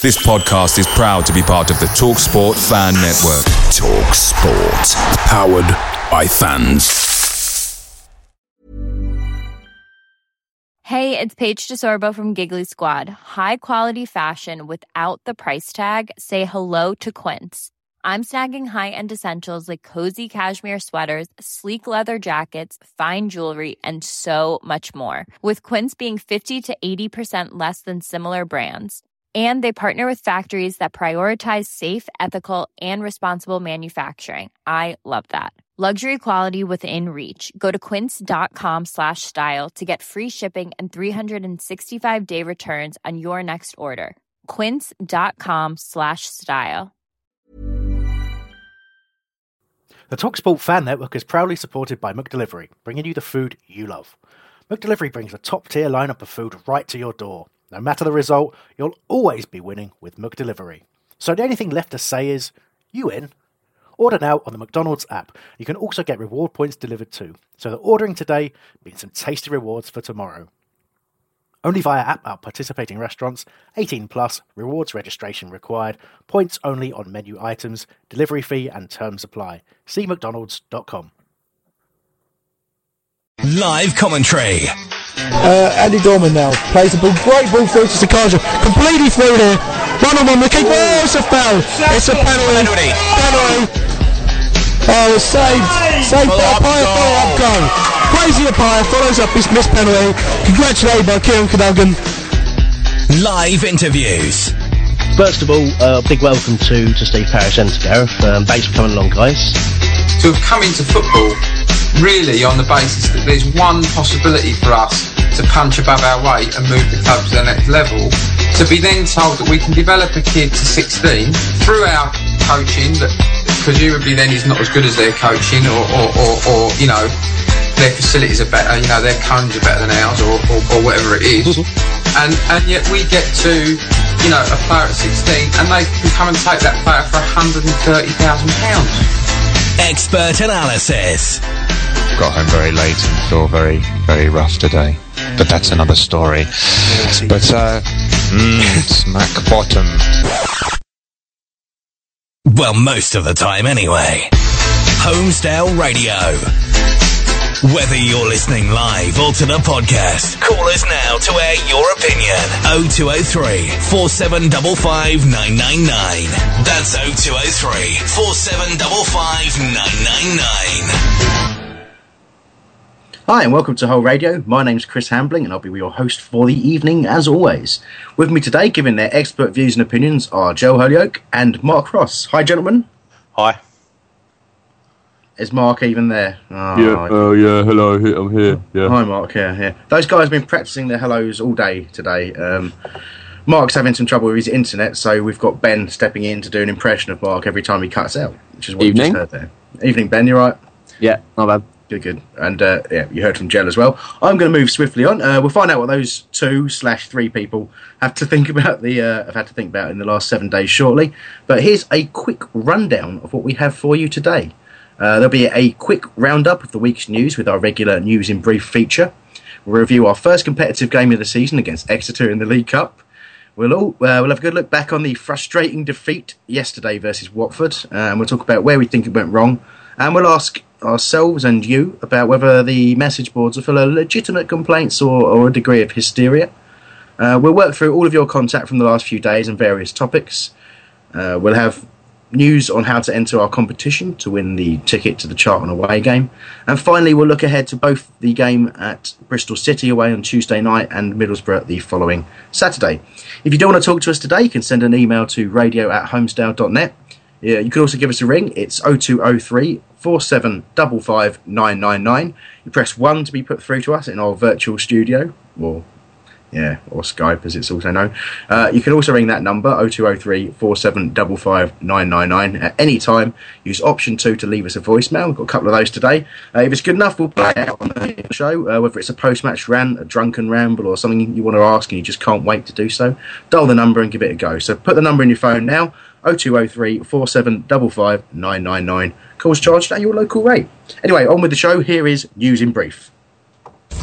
This podcast is proud to be part of the TalkSport Fan Network. TalkSport, powered by fans. Hey, it's Paige DeSorbo from Giggly Squad. High quality fashion without the price tag. Say hello to Quince. I'm snagging high-end essentials like cozy cashmere sweaters, sleek leather jackets, fine jewelry, and so much more. With Quince being 50 to 80% less than similar brands and they partner with factories that prioritize safe ethical and responsible manufacturing. I love that. Luxury quality within reach. Go to quince.com slash style to get free shipping and 365 day returns on your next order. quince.com slash style. The talksport fan network is proudly supported by mcdelivery bringing you the food you love. Mcdelivery brings a top tier lineup of food right to your door no matter the result, you'll always be winning with McDelivery. So the only thing left to say is, you in. Order now on the McDonald's app. You can also get reward points delivered too. So the ordering today means some tasty rewards for tomorrow. Only via app at participating restaurants. 18 plus. Rewards registration required. Points only on menu items. Delivery fee and terms apply. See mcdonalds.com. Live commentary. Uh, Andy Dorman now plays the ball. Great ball through to Sekajja. Completely through there. One on one. The keeper. Oh, it's a foul. It's a penalty. Penalty. Oh, it's saved. Saved by Paya follow-up goal. Crazy Apaya follows up his missed penalty. Congratulated by Kieran Cadogan. Live interviews. First of all, a uh, big welcome to, to Steve Parish and to Gareth. Um, thanks for coming along, guys. To have come into football really on the basis that there's one possibility for us to punch above our weight and move the club to the next level, to be then told that we can develop a kid to 16 through our coaching that presumably then is not as good as their coaching or, or, or, or you know, their facilities are better, you know, their cones are better than ours or, or, or whatever it is. and, and yet we get to, you know, a player at 16 and they can come and take that player for £130,000. Expert analysis got home very late and feel very, very rough today. But that's another story. But, uh, mm, smack bottom. Well, most of the time anyway. Holmesdale Radio. Whether you're listening live or to the podcast, call us now to air your opinion. 0203 4755 999. That's 0203 4755 999. Hi, and welcome to Whole Radio. My name's Chris Hambling, and I'll be your host for the evening, as always. With me today, giving their expert views and opinions, are Joe Holyoke and Mark Ross. Hi, gentlemen. Hi. Is Mark even there? Oh, yeah, oh, yeah, hello, I'm here. Yeah. Hi, Mark, yeah, yeah. Those guys have been practicing their hellos all day today. Um, Mark's having some trouble with his internet, so we've got Ben stepping in to do an impression of Mark every time he cuts out, which is what Evening. you just heard there. Evening, Ben, You're right? Yeah, not bad. Good, good. And uh, yeah, you heard from Jell as well. I'm going to move swiftly on. Uh, we'll find out what those two slash three people have to think about the uh, have had to think about in the last seven days shortly. But here's a quick rundown of what we have for you today. Uh, there'll be a quick roundup of the week's news with our regular news in brief feature. We'll review our first competitive game of the season against Exeter in the League Cup. We'll, all, uh, we'll have a good look back on the frustrating defeat yesterday versus Watford, uh, and we'll talk about where we think it went wrong, and we'll ask ourselves and you about whether the message boards are full of legitimate complaints or, or a degree of hysteria. Uh, we'll work through all of your contact from the last few days and various topics. Uh, we'll have news on how to enter our competition to win the ticket to the Charlton away game. And finally, we'll look ahead to both the game at Bristol City away on Tuesday night and Middlesbrough the following Saturday. If you don't want to talk to us today, you can send an email to radio at holmesdale.net. Yeah, you can also give us a ring. It's 0203 4755999. You press 1 to be put through to us in our virtual studio, or yeah, or Skype as it's also known. Uh, you can also ring that number 0203 4755999 at any time. Use option 2 to leave us a voicemail. We've got a couple of those today. Uh, if it's good enough, we'll play it out on the show, uh, whether it's a post match rant, a drunken ramble, or something you want to ask and you just can't wait to do so. Dial the number and give it a go. So put the number in your phone now 0203 4755 999. Calls charged at your local rate. Anyway, on with the show. Here is News in Brief.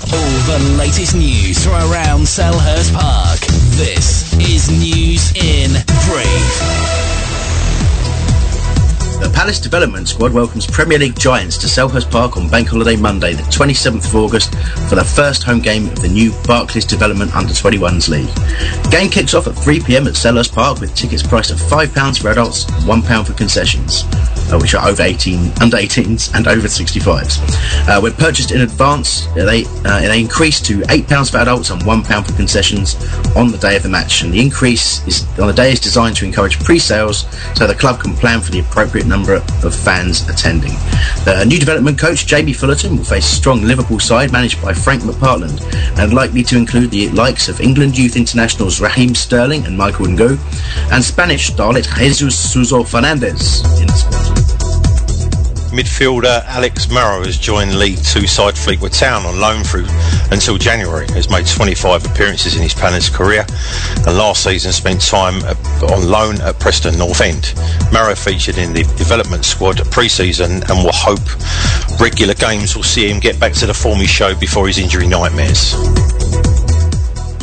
All the latest news from around Selhurst Park. This is News in Brief. The Palace Development Squad welcomes Premier League giants to Selhurst Park on Bank Holiday Monday, the 27th of August, for the first home game of the new Barclays Development Under 21s League. The game kicks off at 3pm at Selhurst Park with tickets priced at £5 for adults and £1 for concessions uh, which are over 18, under 18s and over 65s. Uh, when purchased in advance, uh, they, uh, they increase to £8 for adults and £1 for concessions on the day of the match. And the increase is on the day is designed to encourage pre-sales so the club can plan for the appropriate number of fans attending. The new development coach Jamie Fullerton will face a strong Liverpool side managed by Frank McParland and likely to include the likes of England youth internationals Raheem Sterling and Michael Ngoo and Spanish starlet Jesus Suso Fernandez in the. Midfielder Alex Marrow has joined League Two side Fleetwood Town on loan through until January. Has made 25 appearances in his Palace career, and last season spent time on loan at Preston North End. Marrow featured in the development squad pre-season and will hope regular games will see him get back to the form he showed before his injury nightmares.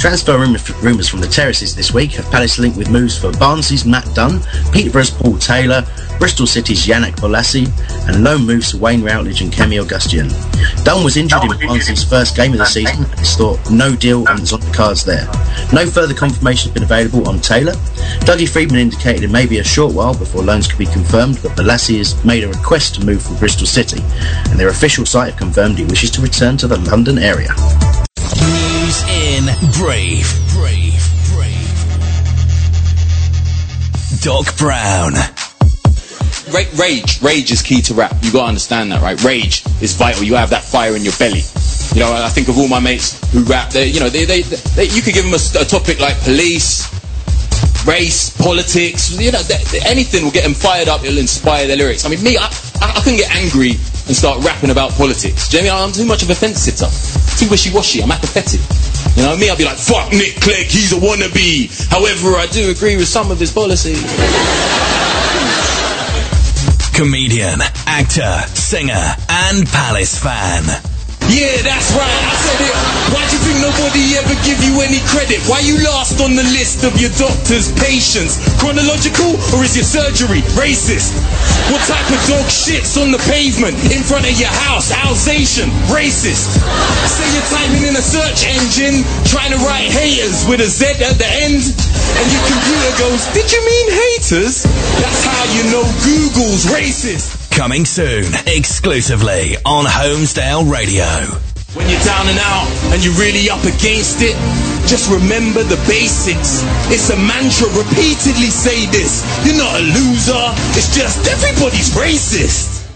Transfer rumours from the terraces this week have Palace linked with moves for Barnsley's Matt Done, Peterborough's Paul Taylor, Bristol City's Yannick Bolasie, and loan moves to Wayne Routledge and Kemy Agustien. Done was injured in Barnsley's first game of the season and is thought no deal was on the cards there. No further confirmation has been available on Taylor. Dougie Freedman indicated it may be a short while before loans could be confirmed, but Bolasie has made a request to move from Bristol City, and their official site have confirmed he wishes to return to the London area. News in Brave. Brave. Brave. Doc Brown. Ra- rage, rage is key to rap. You gotta understand that, right? Rage is vital. You have that fire in your belly. You know, I think of all my mates who rap. They, you know, they, they, they you could give them a, a topic like police, race, politics. You know, th- th- anything will get them fired up. It'll inspire their lyrics. I mean, me, I, I, I can get angry and start rapping about politics. Do you know I mean? I'm too much of a fence sitter, too wishy-washy. I'm apathetic. You know me? I'll be like, fuck Nick Clegg, he's a wannabe. However, I do agree with some of his policies. Comedian, actor, singer, and Palace fan. Yeah, that's right. I said it. Why do you think nobody ever give you any credit? Why you last on the list of your doctor's patients? Chronological or is your surgery racist? What type of dog shits on the pavement in front of your house? Alsatian, racist. Say you're typing in a search engine, trying to write haters with a Z at the end, and your computer goes, "Did you mean haters?" That's how you know Google's racist. Coming soon, exclusively on Holmesdale Radio. When you're down and out and you're really up against it, just remember the basics. It's a mantra, repeatedly say this. You're not a loser, it's just everybody's racist.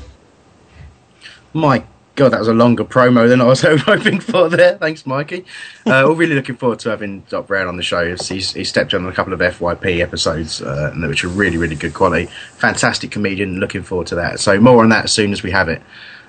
My God, that was a longer promo than I was hoping for there. Thanks, Mikey. Uh, we're really looking forward to having Doc Brown on the show. He's, he's stepped on a couple of FYP episodes, uh, which are really, really good quality. Fantastic comedian. Looking forward to that. So more on that as soon as we have it.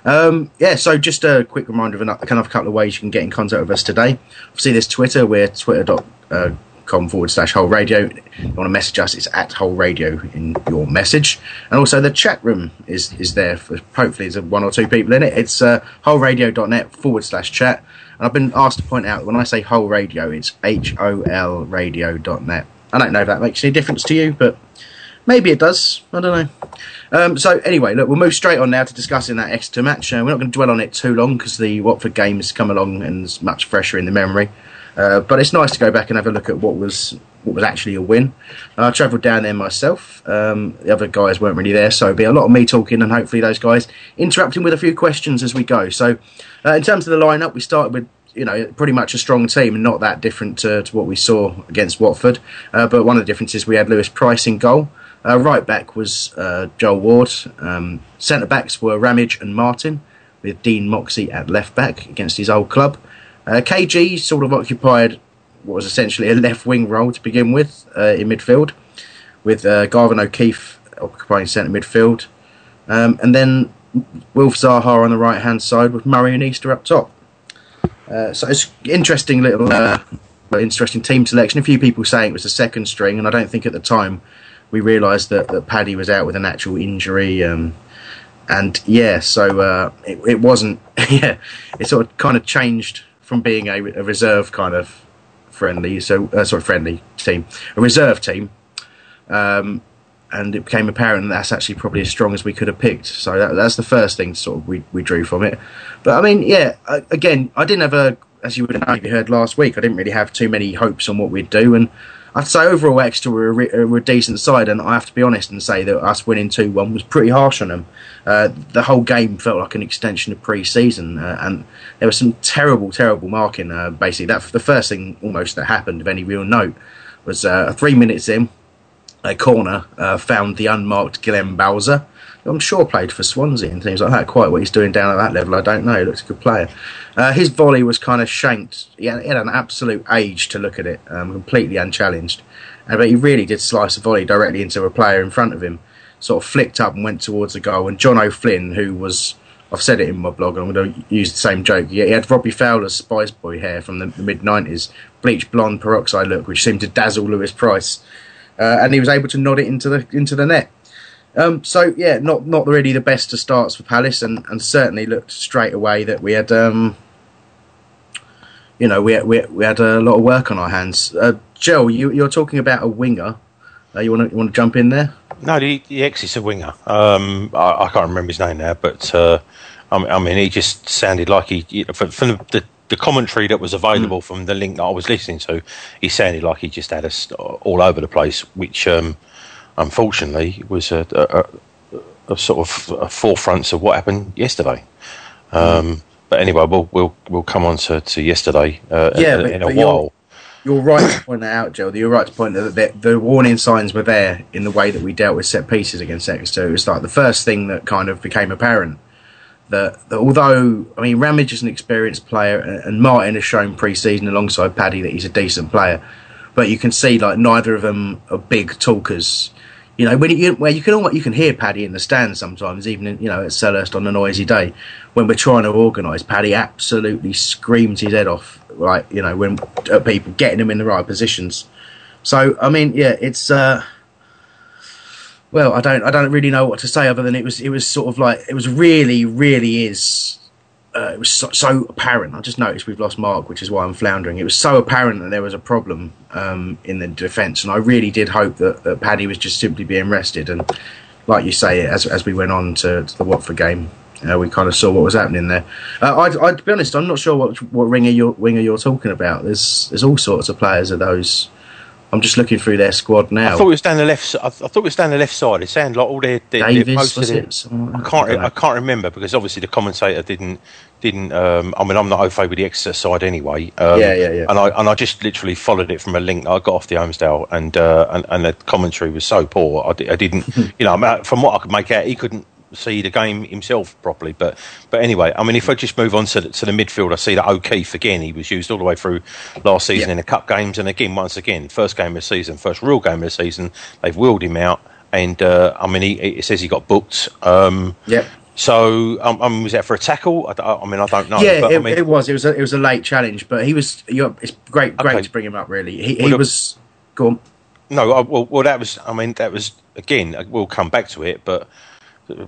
Um, yeah, so just a quick reminder of a kind of a couple of ways you can get in contact with us today. Obviously, there's Twitter. We're twitter.com forward slash whole radio. If you want to message us, it's at whole radio in your message. And also the chat room is, is there for hopefully there's one or two people in it. It's uh, wholeradio.net forward slash chat. And I've been asked to point out when I say whole radio, it's H O L radio.net. I don't know if that makes any difference to you, but maybe it does. I don't know. Um, so anyway, look, we'll move straight on now to discussing that Exeter match. Uh, we're not going to dwell on it too long because the Watford game has come along and is much fresher in the memory. Uh, but it's nice to go back and have a look at what was what was actually a win. I travelled down there myself. Um, the other guys weren't really there, so it'll be a lot of me talking and hopefully those guys interrupting with a few questions as we go. So, uh, in terms of the lineup, we started with you know pretty much a strong team and not that different to, to what we saw against Watford. Uh, but one of the differences we had Lewis Price in goal. Uh, right back was uh, Joel Ward. Um, Centre backs were Ramage and Martin, with Dean Moxey at left back against his old club. Uh, KG sort of occupied what was essentially a left wing role to begin with uh, in midfield, with uh, Garvin O'Keefe occupying centre midfield, um, and then Wilf Zaha on the right hand side with Murray and Easter up top. Uh, so it's interesting little, uh, interesting team selection. A few people saying it was the second string, and I don't think at the time we realised that, that Paddy was out with an actual injury. Um, and yeah, so uh, it, it wasn't. Yeah, it sort of kind of changed from being a, a reserve kind of friendly, so uh, sorry, friendly team, a reserve team, um, and it became apparent that that's actually probably as strong as we could have picked. So that, that's the first thing sort of we, we drew from it. But I mean, yeah, again, I didn't have a, as you would have heard last week, I didn't really have too many hopes on what we'd do. And I'd say overall, Exeter were a, re- were a decent side, and I have to be honest and say that us winning 2 1 was pretty harsh on them. Uh, the whole game felt like an extension of pre season, uh, and there was some terrible, terrible marking. Uh, basically, that the first thing almost that happened of any real note was uh, three minutes in, a corner uh, found the unmarked Glenn Bowser. I'm sure played for Swansea and things like that. Quite what he's doing down at that level, I don't know. He looks a good player. Uh, his volley was kind of shanked. He had, he had an absolute age to look at it, um, completely unchallenged. Uh, but he really did slice a volley directly into a player in front of him. Sort of flicked up and went towards the goal. And John O'Flynn, who was I've said it in my blog, and I'm going to use the same joke. He had Robbie Fowler's Spice Boy hair from the, the mid 90s, bleached blonde peroxide look, which seemed to dazzle Lewis Price. Uh, and he was able to nod it into the into the net. Um, so yeah, not not really the best of starts for Palace, and, and certainly looked straight away that we had, um, you know, we had, we, we had a lot of work on our hands. Uh, Joe, you, you're talking about a winger. Uh, you want to you want to jump in there? No, the, the ex is a winger. Um, I, I, can't remember his name now, but uh, I, mean, I, mean, he just sounded like he, from, from the, the, commentary that was available mm. from the link that I was listening to, he sounded like he just had us all over the place, which um, unfortunately was a, a, a, sort of a forefront of what happened yesterday. Um. But anyway, we'll we'll we'll come on to, to yesterday uh, yeah, in, but, in a while you're right to point that out, Joe. You're right to point that the, the warning signs were there in the way that we dealt with set pieces against Exeter. It was like the first thing that kind of became apparent that, that although I mean Ramage is an experienced player and Martin has shown pre-season alongside Paddy that he's a decent player, but you can see like neither of them are big talkers. You know, when you where you can you can hear Paddy in the stands sometimes, even in, you know at Selhurst on a noisy day, when we're trying to organise. Paddy absolutely screams his head off, like you know, when at people getting him in the right positions. So I mean, yeah, it's. Uh, well, I don't, I don't really know what to say other than it was, it was sort of like it was really, really is uh, it was so, so, apparent. I just noticed we've lost Mark, which is why I'm floundering. It was so apparent that there was a problem um, in the defence, and I really did hope that, that Paddy was just simply being rested. And like you say, as as we went on to, to the Watford game, uh, we kind of saw what was happening there. Uh, I'd, I'd, be honest, I'm not sure what what winger you're, winger you're talking about. There's there's all sorts of players of those I'm just looking through their squad now. I thought it was down the left. I thought it was down the left side. It sounded like all their, their, Davis, their most of it? I can't. I, I can't remember because obviously the commentator didn't didn't. Um, I mean, I'm not au fait with the Exeter side anyway. Um, yeah, yeah, yeah. And I and I just literally followed it from a link that I got off the Holmesdale, and uh, and, and the commentary was so poor. I, I didn't. you know, from what I could make out, he couldn't see the game himself properly. But but anyway, I mean, if I just move on to the, to the midfield, I see that O'Keefe again. He was used all the way through last season Yeah. in the cup games, and again, once again, first game of the season, first real game of the season, they've wheeled him out. And uh, I mean, he, it says he got booked. Um, Yep. So, um, um, was that for a tackle? I mean, I don't know. yeah, but, it, I mean, it was. It was. A, it was a late challenge, but he was. It's great. Great Okay. to bring him up. Really, he, Well, he look- was. Go on. No, I, well, well, that was. I mean, that was again. uh, We'll come back to it, but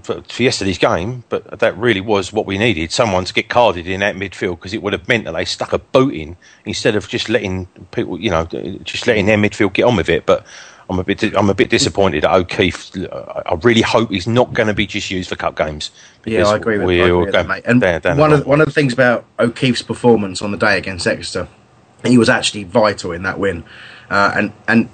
for, for yesterday's game, but that really was what we needed. Someone to get carded in that midfield because it would have meant that they stuck a boot in instead of just letting people, you know, just letting their midfield get on with it. But I'm a bit, I'm a bit disappointed at O'Keefe. I really hope he's not going to be just used for cup games. Yeah, I agree with, I agree we'll with go that, mate. And down- down one of one of the things about O'Keefe's performance on the day against Exeter, he was actually vital in that win, uh, and and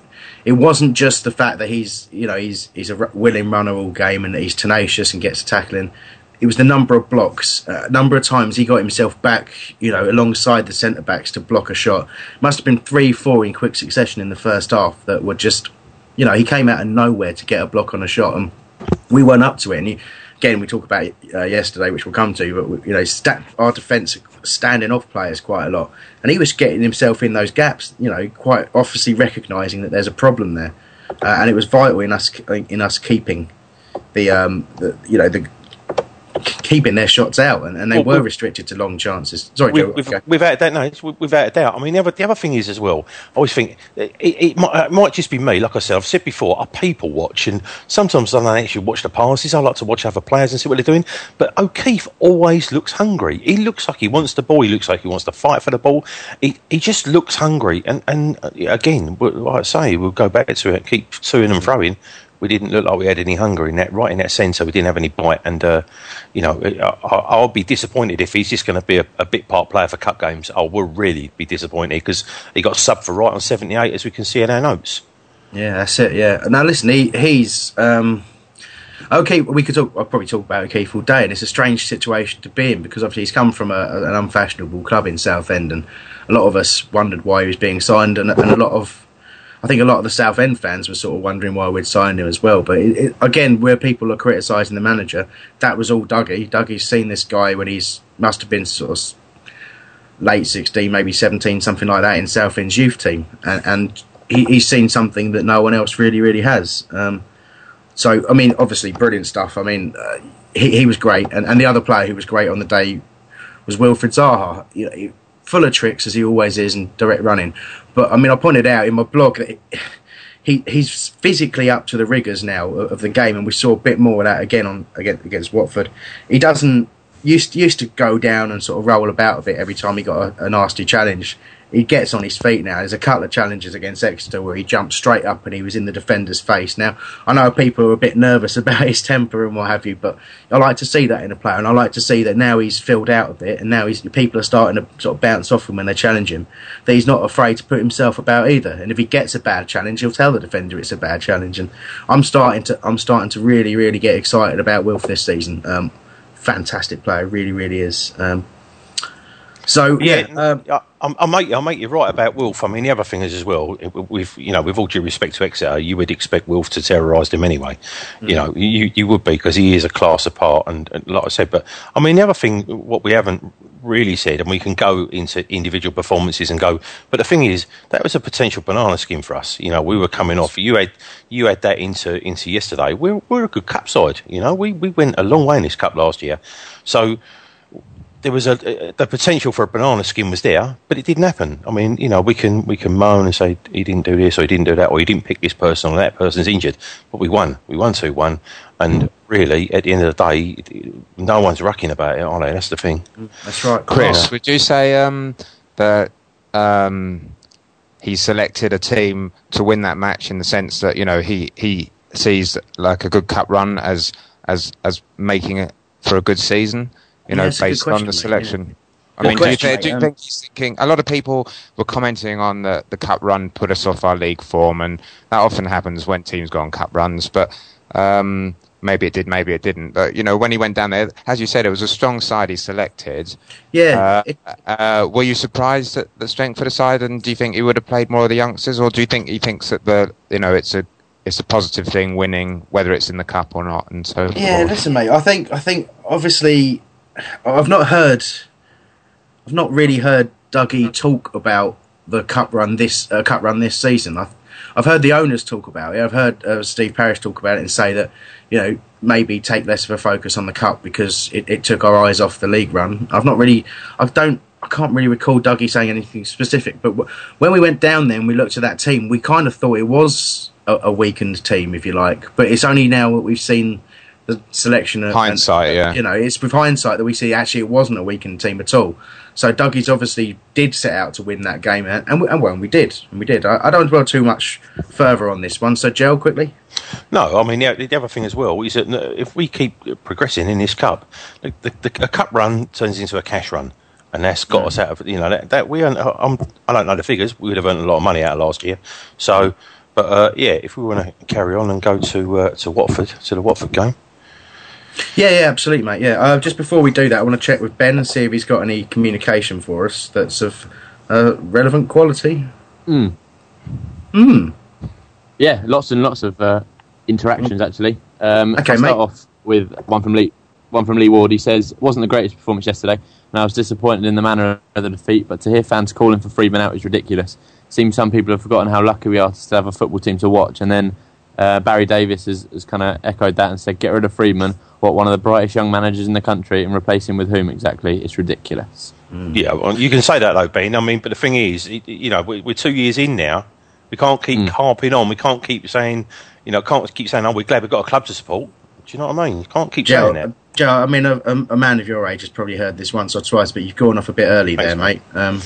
it wasn't just the fact that he's you know he's he's a willing runner all game and that he's tenacious and gets tackling. It was the number of blocks, uh, number of times he got himself back, you know, alongside the centre backs to block a shot. Must have been three, four in quick succession in the first half that were just, you know, he came out of nowhere to get a block on a shot, and we weren't up to it. And you, again, we talked about it uh, yesterday, which we'll come to, but you know, sta our defence standing off players quite a lot, and he was getting himself in those gaps. You know, quite obviously recognising that there's a problem there, uh, and it was vital in us in us keeping the, um, the you know the keeping their shots out, and, and they Well, were restricted to long chances. Sorry, With- Joe. with- okay. Without that, no, it's without a doubt. I mean, the other, the other thing is as well. I always think it, it, might, it might just be me. Like I said, I've said before, I people watch, and sometimes I don't actually watch the passes. I like to watch other players and see what they're doing. But O'Keefe always looks hungry. He looks like he wants the ball. He looks like he wants to fight for the ball. He, he just looks hungry. And and uh, again, like I say, we'll go back to it. Keep toing and throwing. We didn't look like we had any hunger in that right in that centre. We didn't have any bite, and uh, you know, I, I'll be disappointed if he's just going to be a, a bit part player for cup games. I will really be disappointed because he got sub for right on seventy eight, as we can see in our notes. Yeah, that's it. Yeah. Now listen, he he's um, okay. We could talk. I'll probably talk about O'Keefe all day, and it's a strange situation to be in because obviously he's come from a, an unfashionable club in Southend, and a lot of us wondered why he was being signed, and, and a lot of I think a lot of the Southend fans were sort of wondering why we'd signed him as well. But it, it, again, where people are criticising the manager, that was all Dougie. Dougie's seen this guy when he's must have been sort of late 16, maybe 17, something like that in Southend's youth team, and, and he, he's seen something that no one else really, really has. Um, so, I mean, obviously, brilliant stuff. I mean, uh, he, he was great, and, and the other player who was great on the day was Wilfred Zaha. You know, full of tricks as he always is and direct running. But I mean, I pointed out in my blog that he he's physically up to the rigors now of the game, and we saw a bit more of that again on against, against Watford. He doesn't used used to go down and sort of roll about a bit every time he got a, a nasty challenge he gets on his feet now. There's a couple of challenges against Exeter where he jumped straight up and he was in the defender's face. Now, I know people are a bit nervous about his temper and what have you, but I like to see that in a player, and I like to see that now he's filled out a bit, and now he's people are starting to sort of bounce off him when they challenge him. That he's not afraid to put himself about either, and if he gets a bad challenge, he'll tell the defender it's a bad challenge. And I'm starting to I'm starting to really really get excited about Wilf this season. Um, fantastic player, really really is. Um, so yeah, yeah um, I'll, make I'll make you right about Wilf. I mean, the other thing is as well. With you know, with all due respect to Exeter, you would expect Wilf to terrorise them anyway. Mm. You know, you you would be because he is a class apart. And, and, like I said, but I mean, the other thing, what we haven't really said, and we can go into individual performances and go. But the thing is, that was a potential banana skin for us. You know, we were coming off. You had you had that into into yesterday. We're we're a good cup side. You know, we we went a long way in this cup last year. So there was a, the potential for a banana skin was there, but it didn't happen. I mean, you know, we can we can moan and say he didn't do this or he didn't do that or he didn't pick this person or that person's injured, but we won. We won two one, and really at the end of the day, no one's rucking about it, are they? That's the thing. That's right, Chris. Yeah. Would you say um, that um, he selected a team to win that match in the sense that you know he he sees like a good cup run as as as making it for a good season? You know, based question, on the selection. Mate, I mean, do you, th- do you, think he's thinking? A lot of people were commenting on the the cup run put us off our league form, and that often happens when teams go on cup runs. But um, maybe it did, maybe it didn't. But you know, when he went down there, as you said, it was a strong side he selected. Yeah. Uh, it, uh, were you surprised at the strength of the side, and do you think he would have played more of the youngsters, or do you think he thinks that the you know it's a it's a positive thing winning, whether it's in the cup or not, and so. Yeah, forth. listen, mate. I think I think obviously I've not heard, I've not really heard Dougie talk about the cup run this uh, cup run this season. I've I've heard the owners talk about it. I've heard uh, Steve Parish talk about it and say that you know maybe take less of a focus on the cup because it, it took our eyes off the league run. I've not really, I don't, I can't really recall Dougie saying anything specific. But w- when we went down there and we looked at that team, we kind of thought it was a, a weakened team, if you like. But it's only now that we've seen the selection of hindsight. And, yeah, you know, it's with hindsight that we see actually it wasn't a weakened team at all. So Dougie's obviously did set out to win that game, and, and, and well, we did, and we did. I, I, don't dwell too much further on this one. So, Joe, quickly. No, I mean the, the, other thing as well is that if we keep progressing in this cup, the, the, the cup run turns into a cash run and that's got mm. us out of you know that, that we earned, I'm, I don't know the figures. We would have earned a lot of money out of last year. So, but uh, yeah, if we want to carry on and go to uh, to Watford to the Watford game, yeah, yeah, absolutely, mate. Yeah, uh, just before we do that, I want to check with Ben and see if he's got any communication for us that's of uh, relevant quality. Hmm. Hmm. Yeah, lots and lots of uh, interactions actually. Um, okay, I'll start mate. off with one from Lee. One from Lee Ward. He says, "wasn't the greatest performance yesterday, and I was disappointed in the manner of the defeat. But to hear fans calling for Freedman out is ridiculous. Seems some people have forgotten how lucky we are to still have a football team to watch, and then." Uh, Barry Davis has, has kind of echoed that and said, "Get rid of Freedman what one of the brightest young managers in the country and replace him with whom exactly? It's ridiculous. Mm. Yeah, well, you can say that though, Ben. I mean, but the thing is, you know, we're two years in now. We can't keep mm. harping on. We can't keep saying, you know, can't keep saying, "Oh, we're glad we've got a club to support." Do you know what I mean? You can't keep Joe, saying that. Joe, I mean, a, a, man of your age has probably heard this once or twice, but you've gone off a bit early Thanks, there, mate. Um,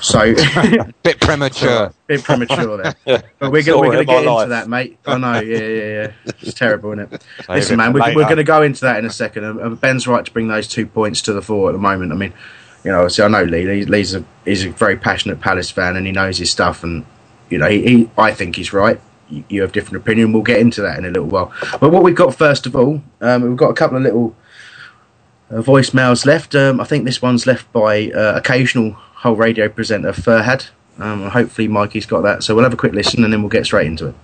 So bit premature. bit premature there. But we're to get into life. that, mate. I know, yeah, yeah, yeah. It's terrible, isn't it? Listen, man, we're, we're going to go into that in a second. And Ben's right to bring those two points to the fore at the moment. I mean, you know, obviously I know Lee. Lee- Lee's a he's a very passionate Palace fan, and he knows his stuff. And you know, he, he I think he's right. You, you have different opinion. We'll get into that in a little while. But what we've got first of all, um, we've got a couple of little uh, voicemails left. Um, I think this one's left by uh, occasional whole radio presenter Furhad. Um, hopefully Mikey's got that. So we'll have a quick listen and then we'll get straight into it.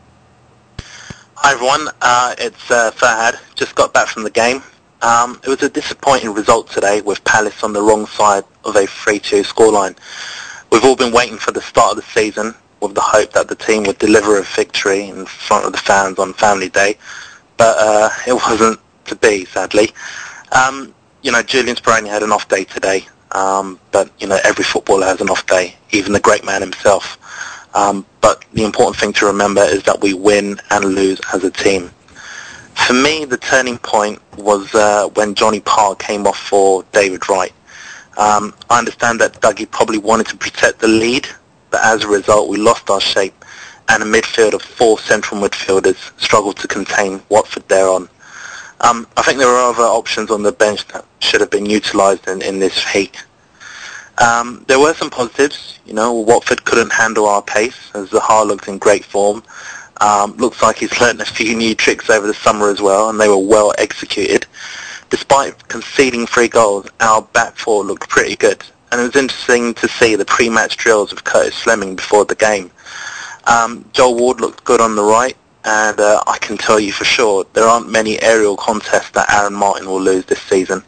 Hi everyone, uh, it's uh. Just got back from the game. Um, it was a disappointing result today with Palace on the wrong side of a 3-2 scoreline. We've all been waiting for the start of the season with the hope that the team would deliver a victory in front of the fans on Family Day, but uh, it wasn't to be, sadly. Um, you know, Julian Speroni had an off day today, um, but you know every footballer has an off day, even the great man himself. Um, but the important thing to remember is that we win and lose as a team. For me, the turning point was uh, when Johnny Parr came off for David Wright. Um, I understand that Dougie probably wanted to protect the lead, but as a result, we lost our shape, and a midfield of four central midfielders struggled to contain Watford thereon. Um, I think there were other options on the bench that should have been utilised in, in this heat. Um, there were some positives. You know, Watford couldn't handle our pace as Zaha looked in great form. Um, looks like he's learnt a few new tricks over the summer as well, and they were well executed. Despite conceding three goals, our back four looked pretty good, and it was interesting to see the pre-match drills of Curtis Fleming before the game. Um, Joel Ward looked good on the right, and uh, I can tell you for sure there aren't many aerial contests that Aaron Martin will lose this season.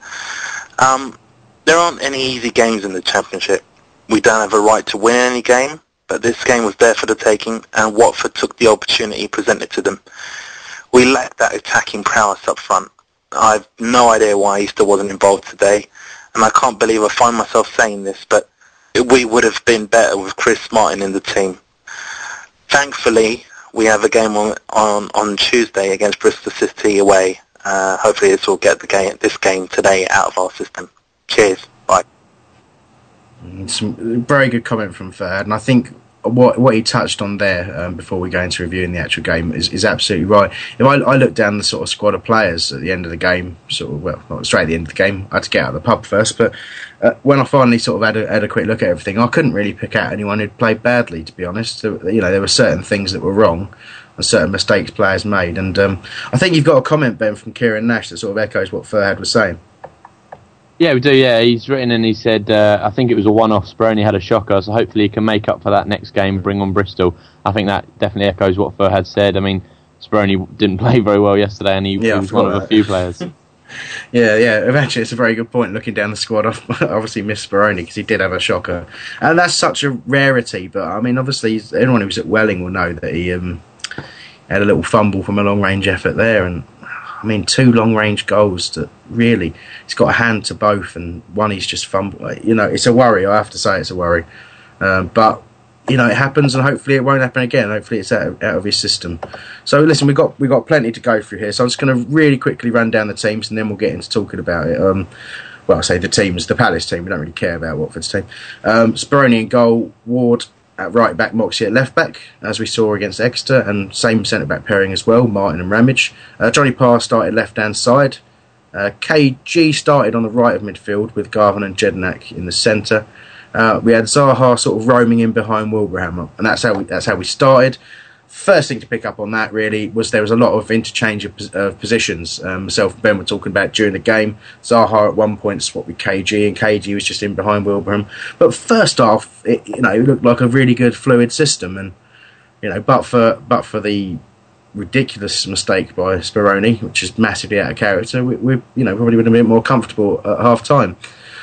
Um, there aren't any easy games in the championship. We don't have a right to win any game, but this game was there for the taking, and Watford took the opportunity presented to them. We lacked that attacking prowess up front. I've no idea why Easter wasn't involved today, and I can't believe I find myself saying this, but we would have been better with Chris Martin in the team. Thankfully, we have a game on on, on Tuesday against Bristol City away. Uh, hopefully, this will get the game this game today out of our system. Cheers. Bye. Some very good comment from Ferd, and I think what what he touched on there um, before we go into reviewing the actual game is, is absolutely right. If I, I look down the sort of squad of players at the end of the game, sort of well, not straight at the end of the game, I had to get out of the pub first, but uh, when I finally sort of had a, had a quick look at everything, I couldn't really pick out anyone who'd played badly. To be honest, you know, there were certain things that were wrong. And certain mistakes players made, and um, I think you've got a comment, Ben, from Kieran Nash that sort of echoes what Furhad was saying. Yeah, we do. Yeah, he's written and he said, uh, I think it was a one-off. Speroni had a shocker, so hopefully he can make up for that next game. Bring on Bristol. I think that definitely echoes what Furhad said. I mean, Speroni didn't play very well yesterday, and he, he Yeah, I was one of forgot a few players. Yeah, yeah. Actually, it's a very good point. Looking down the squad, I've obviously missed Speroni because he did have a shocker, and that's such a rarity. But I mean, obviously, anyone who's at Welling will know that he um, had a little fumble from a long range effort there, and I mean, two long range goals that really he's got a hand to both, and one he's just fumbled. You know, it's a worry. I have to say, it's a worry. Um, but you know, it happens, and hopefully it won't happen again. Hopefully it's out of, out of his system. So listen, we got we got plenty to go through here. So I'm just going to really quickly run down the teams, and then we'll get into talking about it. Um, well, I say the teams, the Palace team. We don't really care about Watford's team. Um, Speroni in goal, Ward at right back, Moxey at left back, as we saw against Exeter, and same centre back pairing as well, Martin and Ramage. Uh, Johnny Parr started left hand side. Uh, KG started on the right of midfield with Garvin and Jedinak in the centre. Uh, we had Zaha sort of roaming in behind Wilbraham, and that's how we that's how we started. First thing to pick up on that really was there was a lot of interchange of, pos- of positions. Um, myself and Ben were talking about during the game. Zaha at one point swapped with KG, and KG was just in behind Wilbraham. But first half, it, you know, it looked like a really good fluid system, and you know, but for but for the ridiculous mistake by Speroni, which is massively out of character, we, we you know probably would have been more comfortable at half time.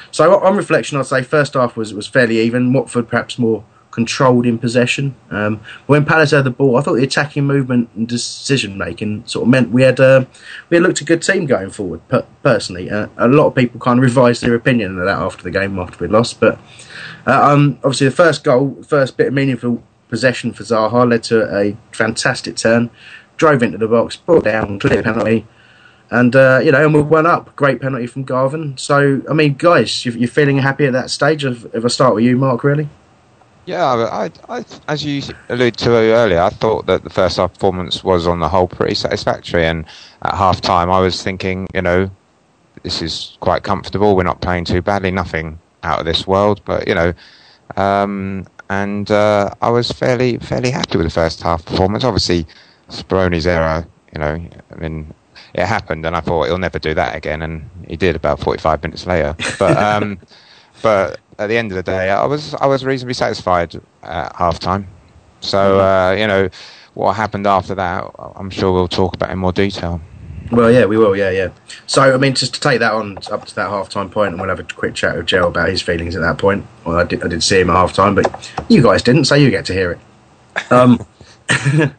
So on reflection, I'd say first half was was fairly even. Watford perhaps more controlled in possession. Um, when Palace had the ball, I thought the attacking movement and decision making sort of meant we had uh, we had looked a good team going forward. Per- personally, uh, a lot of people kind of revised their opinion of that after the game after we lost. But uh, um, obviously, the first goal, first bit of meaningful possession for Zaha led to a fantastic turn, drove into the box, brought down, clear penalty. And uh, you know, and we went up. Great penalty from Garvin. So, I mean, guys, you- you're feeling happy at that stage? If I start with you, Mark, really? Yeah, I, I, as you alluded to earlier, I thought that the first half performance was on the whole pretty satisfactory. And at half time, I was thinking, you know, this is quite comfortable. We're not playing too badly. Nothing out of this world, but you know, um, and uh, I was fairly fairly happy with the first half performance. Obviously, Speroni's error, you know, I mean, it happened, and I thought he'll never do that again, and he did about 45 minutes later. But um, but at the end of the day, I was I was reasonably satisfied at half time. So uh, you know, what happened after that, I'm sure we'll talk about in more detail. Well, yeah, we will. Yeah, yeah. So, I mean, just to take that on up to that half-time point, and we'll have a quick chat with Joe about his feelings at that point. Well, I did, I did see him at half-time, but you guys didn't, so you get to hear it. Um,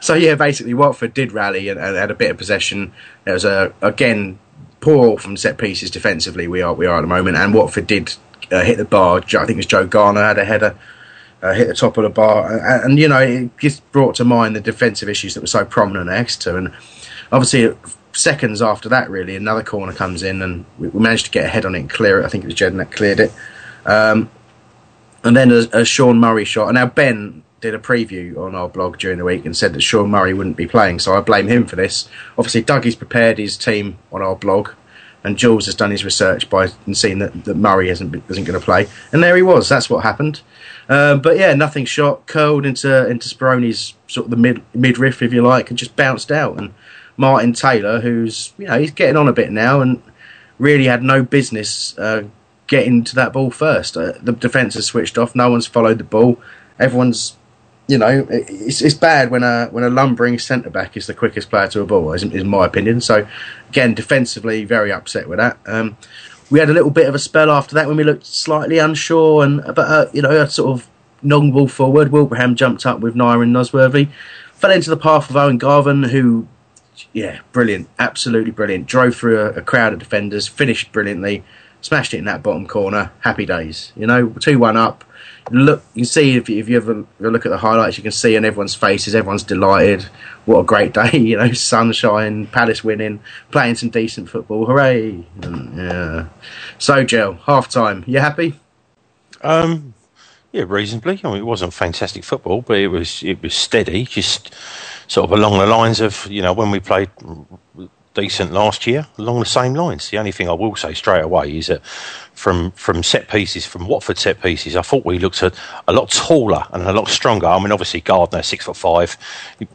so yeah, basically, Watford did rally and, and had a bit of possession. There was a again poor from set pieces defensively. We are we are at the moment, and Watford did uh, hit the bar. I think it was Joe Garner had a header. Uh, hit the top of the bar, and, and, you know it just brought to mind the defensive issues that were so prominent at Exeter, and obviously seconds after that, really, another corner comes in, and we, we managed to get a head on it and clear it. I think it was Jed that cleared it. Um, and then a, a, Sean Murray shot. And now Ben did a preview on our blog during the week and said that Sean Murray wouldn't be playing, so I blame him for this. Obviously, Dougie's prepared his team on our blog, and Jules has done his research by and seen that, that Murray isn't isn't going to play, and there he was. That's what happened. Um, but yeah, nothing shot, curled into into Speroni's sort of the mid midriff, if you like, and just bounced out. And Martin Taylor, who's you know he's getting on a bit now and really had no business uh, getting to that ball first. Uh, the defence has switched off. No one's followed the ball. Everyone's you know it's, it's bad when a when a lumbering centre back is the quickest player to a ball, is, is my opinion. So again, defensively, very upset with that. Um, we had a little bit of a spell after that when we looked slightly unsure and but uh, you know a sort of long ball forward. Wilbraham jumped up with Nyron Nosworthy, fell into the path of Owen Garvin, who yeah, brilliant, absolutely brilliant. Drove through a, a, crowd of defenders, finished brilliantly, smashed it in that bottom corner. Happy days, you know, two one up. Look, you see if you, if you ever look at the highlights, you can see on everyone's faces, everyone's delighted. What a great day, you know, sunshine, Palace winning, playing some decent football, hooray! And, yeah. So, Joe, half time, you happy? Um, yeah, reasonably. I mean, it wasn't fantastic football, but it was it was steady. Just sort of along the lines of you know when we played decent last year, along the same lines. The only thing I will say straight away is that from from set pieces, from Watford set pieces, I thought we looked a, a lot taller and a lot stronger. I mean, obviously Gardner, six foot five,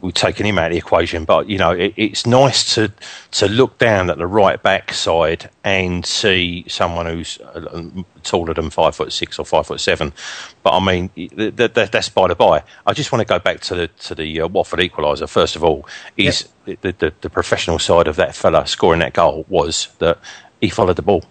we've taken him out of the equation, but you know, it, it's nice to to look down at the right back side and see someone who's uh, taller than five foot six or five foot seven. But I mean, that, that, that's by the by. I just want to go back to the to the uh, Watford equaliser. First of all, is yep. the, the the professional side of that fella scoring that goal was that he followed the ball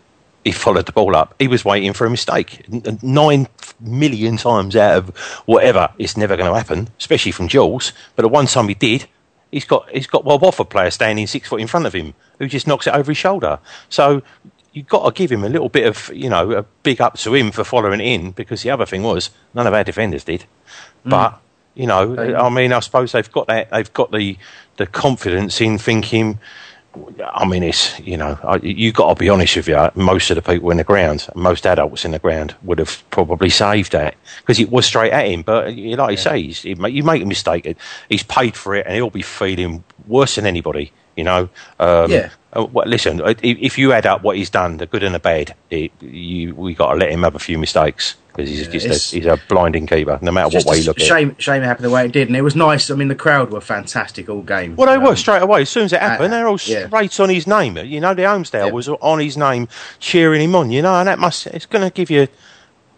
he followed the ball up. He was waiting for a mistake. Nine million times out of whatever, it's never going to happen, especially from Jules. But the one time he did, he's got he's got Bob Watford player standing six foot in front of him who just knocks it over his shoulder. So you've got to give him a little bit of you know a big up to him for following in because the other thing was none of our defenders did. Mm. But you know, I mean, I suppose they've got that they've got the the confidence in thinking I mean, it's you know, you've got to be honest with you. Most of the people in the ground, most adults in the ground, would have probably saved that because it was straight at him. But like you yeah. say, you make a mistake, he's paid for it, and he'll be feeling worse than anybody. You know, um, yeah. Uh, well, listen, if you add up what he's done, the good and the bad, it, you we got to let him have a few mistakes because he's yeah, just a, he's a blinding keeper, no matter what way you look shame, at it. Shame it happened the way it did, and it was nice. I mean, the crowd were fantastic all game. Well, they um, were straight away as soon as it happened. Uh, they're all yeah. straight on his name. You know, the Holmesdale was on his name, cheering him on. You know, and that must it's going to give you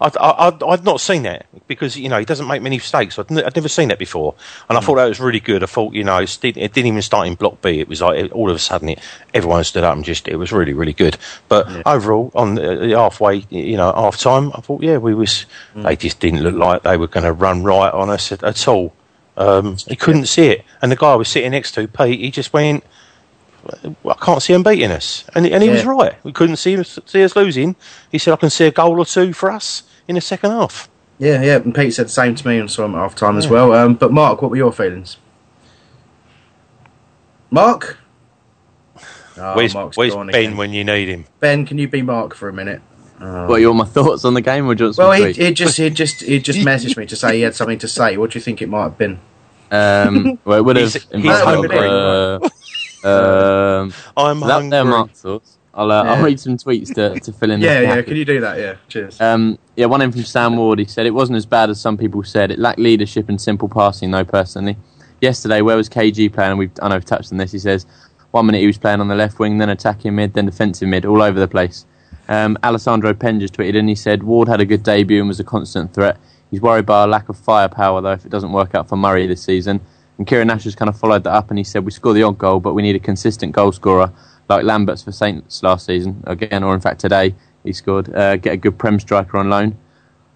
I'd, I'd, I'd, not seen that because you know he doesn't make many mistakes. I'd, n- I'd never seen that before, and I thought that was really good. I thought you know it didn't, it didn't even start in block B. It was like all of a sudden it, everyone stood up and just it was really really good. But yeah. overall, on the halfway, you know, half time, I thought yeah, we was mm. they just didn't look like they were going to run right on us at, at all. Um, he couldn't see it, and the guy I was sitting next to, Pete, he just went. I can't see him beating us, and, and he yeah. was right. We couldn't see see us losing. He said, "I can see a goal or two for us in the second half." Yeah, yeah, and Pete said the same to me on some half time yeah. as well. Um, but Mark, what were your feelings? Mark, oh, where's, where's Ben when you need him? Ben, can you be Mark for a minute? What you want my thoughts on the game, or just Well, he, he just he just he just messaged me to say he had something to say. What do you think it might have been? Um, well, it would have He's- involved. he's Uh, um, I'm that there, hungry. Mark thoughts. I'll uh, I'll read some tweets to, to fill in. the Yeah, yeah. Can you do that? Yeah. Cheers. Um, yeah, one in from Sam Ward. He said it wasn't as bad as some people said. It lacked leadership and simple passing, though. Personally, yesterday, where was KG playing? And we've I know we've touched on this. He says one minute he was playing on the left wing, then attacking mid, then defensive mid, all over the place. Um, Alessandro Penn just tweeted and he said Ward had a good debut and was a constant threat. He's worried by a lack of firepower though if it doesn't work out for Murray this season. And Kieran Nash has kind of followed that up and he said we score the odd goal, but we need a consistent goal scorer like Lambert's for Saints last season again, or in fact today he scored. Uh, get a good prem striker on loan.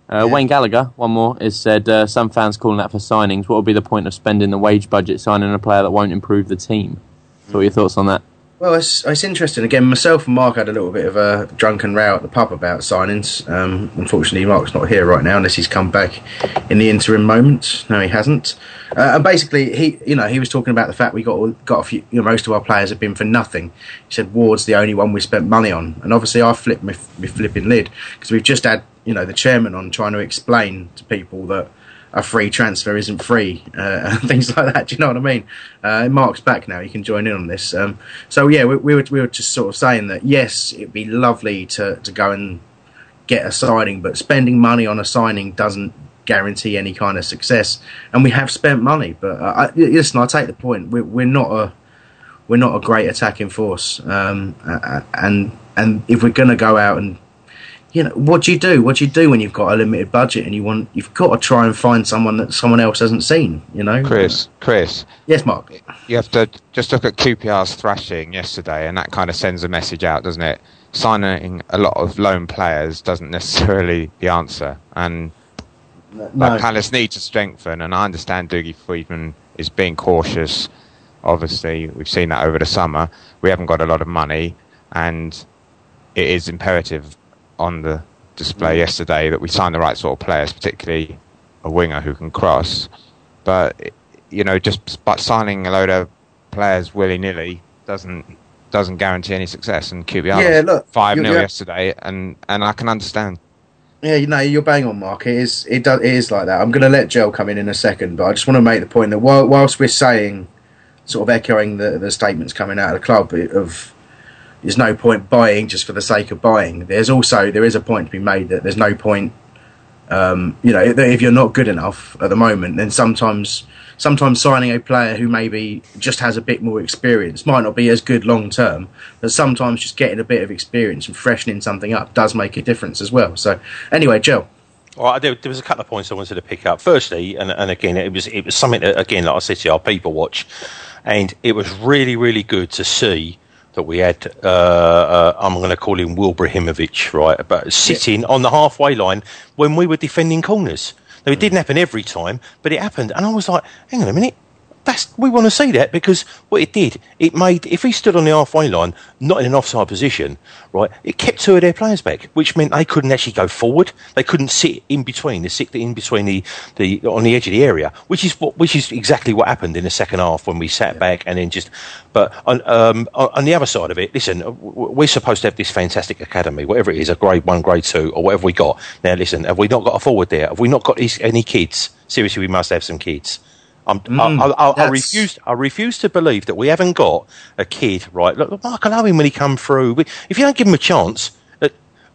Uh, Wayne Gallagher, one more, has said uh, some fans calling out for signings. What would be the point of spending the wage budget signing a player that won't improve the team? So, what are your thoughts on that? Well, it's, it's interesting. Again, myself and Mark had a little bit of a drunken row at the pub about signings. Um, unfortunately, Mark's not here right now unless he's come back in the interim moment. No, he hasn't. Uh, and basically, he you know he was talking about the fact we got got a few. You know, most of our players have been for nothing. He said Ward's the only one we spent money on, and obviously I flipped my, my flipping lid because we've just had you know the chairman on trying to explain to people that a free transfer isn't free uh, and things like that. Do you know what I mean? Uh, Mark's back now; he can join in on this. Um, so yeah, we, we were we were just sort of saying that yes, it'd be lovely to to go and get a signing, but spending money on a signing doesn't guarantee any kind of success. And we have spent money, but uh, I, listen, I take the point. We're, we're not a we're not a great attacking force, um, and and if we're going to go out and you know what do you do? What do you do when you've got a limited budget and you want you've got to try and find someone that someone else hasn't seen? You know, Chris, Chris. Yes, Mark. You have to just look at QPR's thrashing yesterday, and that kind of sends a message out, doesn't it? Signing a lot of lone players doesn't necessarily the answer, and like Palace need to strengthen. And I understand Dougie Freedman is being cautious. Obviously, we've seen that over the summer. We haven't got a lot of money, and it is imperative on the display mm. yesterday that we sign the right sort of players, particularly a winger who can cross. But you know, just by signing a load of players willy nilly doesn't doesn't guarantee any success. And QPR Yeah, look, five you- 0 yesterday, and and I can understand. Yeah, you know, you're bang on, Mark. It is, it, does, it is like that. I'm going to let Joel come in in a second, but I just want to make the point that while, whilst we're saying, sort of echoing the, the statements coming out of the club of there's no point buying just for the sake of buying. There's also there is a point to be made that there's no point, um, you know, if, you're not good enough at the moment, then sometimes sometimes signing a player who maybe just has a bit more experience might not be as good long term, but sometimes just getting a bit of experience and freshening something up does make a difference as well. So anyway, right, there, there was a couple of points I wanted to pick up. Firstly, and, and again, it was it was something that again, like I said to you, our people watch, and it was really really good to see that we had. Uh, uh, I'm going to call him Wilbrahimovic, right? But sitting on the halfway line when we were defending corners. Now it didn't happen every time, but it happened, and I was like, hang on a minute. That's we want to see that because what it did, it made if he stood on the halfway line, not in an offside position, right, it kept two of their players back, which meant they couldn't actually go forward. They couldn't sit in between, they sit in between the, the on the edge of the area, which is what which is exactly what happened in the second half when we sat back and then just. But on um, on the other side of it, listen, we're supposed to have this fantastic academy, whatever it is, a grade one, grade two, or whatever we got. Now, listen, have we not got a forward there? Have we not got these- any kids? Seriously, we must have some kids. I'm, Mm, I, I, I, I refuse. I refuse to believe that we haven't got a kid. Right, look, Michael Owen when he come through. If you don't give him a chance, uh,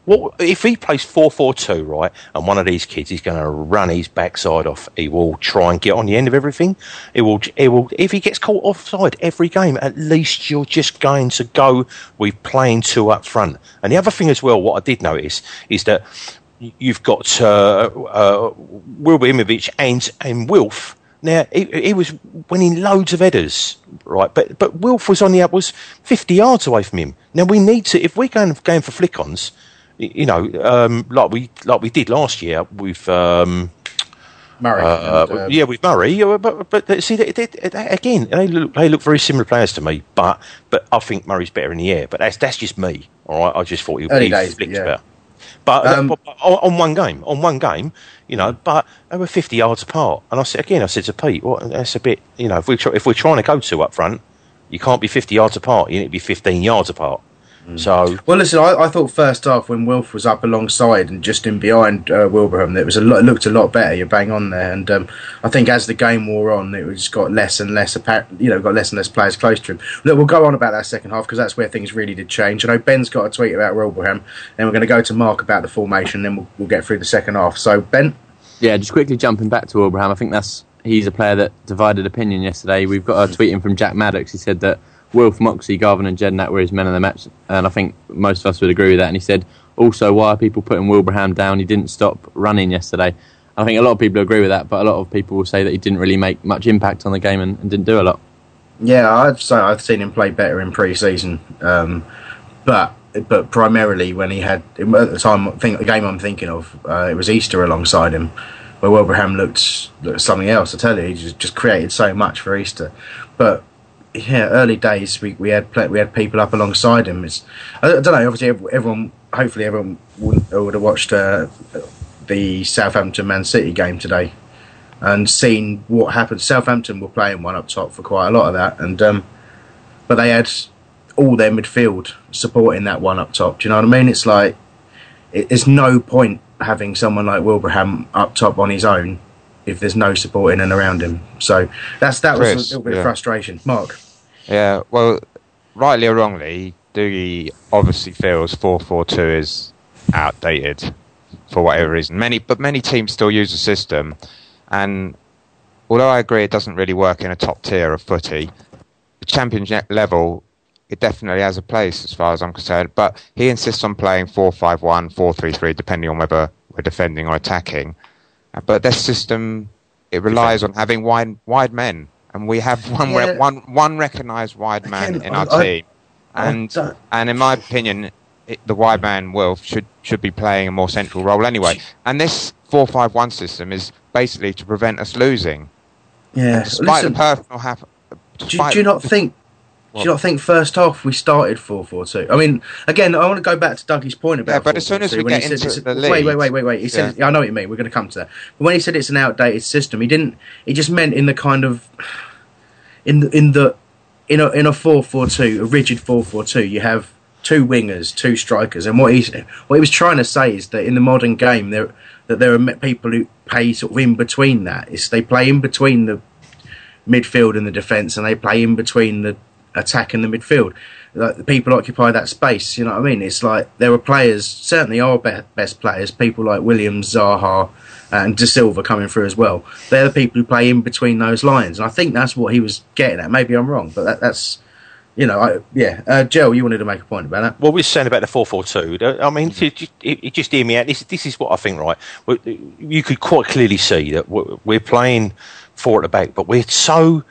what if he plays four four two, right? And one of these kids is going to run his backside off. He will try and get on the end of everything. It will. It will. If he gets caught offside every game, at least you're just going to go with playing two up front. And the other thing as well, what I did notice is that you've got uh, uh, and and Wilf. Now he, he was winning loads of headers, right? But but Wilf was on the up was fifty yards away from him. Now we need to if we're going going for flick-ons, you know, um, like we like we did last year with. Um, Murray. uh, and, uh, yeah, with Murray, uh, but but, see, they, they, they, again, they look, they look very similar players to me. But but I think Murray's better in the air. But that's that's just me. All right, I just thought he, he days, flicked yeah. better. But, Um, on, on one game, on one game, you know, but they were fifty yards apart. And I said again, I said to Pete, well, that's a bit, you know, if we try, if we're trying to go two up front, you can't be fifty yards apart. You need to be fifteen yards apart. So Well, listen, I, I thought first half when Wilf was up alongside and just in behind uh, Wilbraham, it was a lot, looked a lot better. You're bang on there, and um, I think as the game wore on, it just got less and less apparent. You know, got less and less players close to him. Look, we'll go on about that second half because that's where things really did change. I know Ben's got a tweet about Wilbraham, and we're going to go to Mark about the formation, then we'll, we'll get through the second half. So Ben, Yeah, just quickly jumping back to Wilbraham, I think that's he's a player that divided opinion yesterday. We've got a tweet in from Jack Maddox. He said that Wilf, Moxey, Garvan, and Jedinak were his men of the match, and I think most of us would agree with that. And he said also, why are people putting Wilbraham down? He didn't stop running yesterday. I think a lot of people agree with that, but a lot of people will say that he didn't really make much impact on the game and, and didn't do a lot. Yeah, I'd say I've seen him play better in pre-season, um, but but primarily when he had at the time, think the game I'm thinking of, uh, it was Easter alongside him, where Wilbraham looked, looked something else. I tell you, he just, just created so much for Easter. But yeah, early days we, we had we had people up alongside him. It's I don't know. Obviously, everyone, hopefully, everyone would, would have watched uh, the Southampton Man City game today and seen what happened. Southampton were playing one up top for quite a lot of that, and um, but they had all their midfield supporting that one up top. Do you know what I mean? It's like it, there's no point having someone like Wilbraham up top on his own if there's no support in and around him. So that's that was Chris, a little bit yeah. of frustration. Mark, Yeah, well, rightly or wrongly, Doogie obviously feels 4-4-2 is outdated for whatever reason. Many, but many teams still use the system, and although I agree it doesn't really work in a top tier of footy, the championship level it definitely has a place as far as I'm concerned. But he insists on playing 4-5-1, 4-3-3, depending on whether we're defending or attacking. But this system it relies on having wide wide men, and we have one Yeah. re- one one recognised wide man Again, in our I- I- team, I and don't- and in my opinion, it, the wide man Wilf should should be playing a more central role anyway. And this four five one system is basically to prevent us losing. yeah. Despite Listen, the personal hap- do, do you not think? Do you not think first half we started four four two? I mean, again, I want to go back to Dougie's point about. Yeah, but as soon as we when get said into it's- the wait, wait, wait, wait, wait. He said, Yeah. I know what you mean. We're going to come to that. But when he said it's an outdated system, he didn't. He just meant in the kind of in the in the in a in a four four two, a rigid four four two. You have two wingers, two strikers, and what he's what he was trying to say is that in the modern game there that there are people who play sort of in between that. It's they play in between the midfield and the defence, and they play in between the attack and the midfield. Like the people occupy that space. You know what I mean? It's like there are players, certainly our be- best players, people like Williams, Zaha, and De Silva coming through as well. They're the people who play in between those lines, and I think that's what he was getting at. Maybe I'm wrong, but that, that's you know, I, yeah. Uh, Joe, you wanted to make a point about that. Well, we're saying about the four four two, I mean, Mm-hmm. you just, you- you just hear me out. This, this is what I think, right? You could quite clearly see that we're playing four at the back, but we're so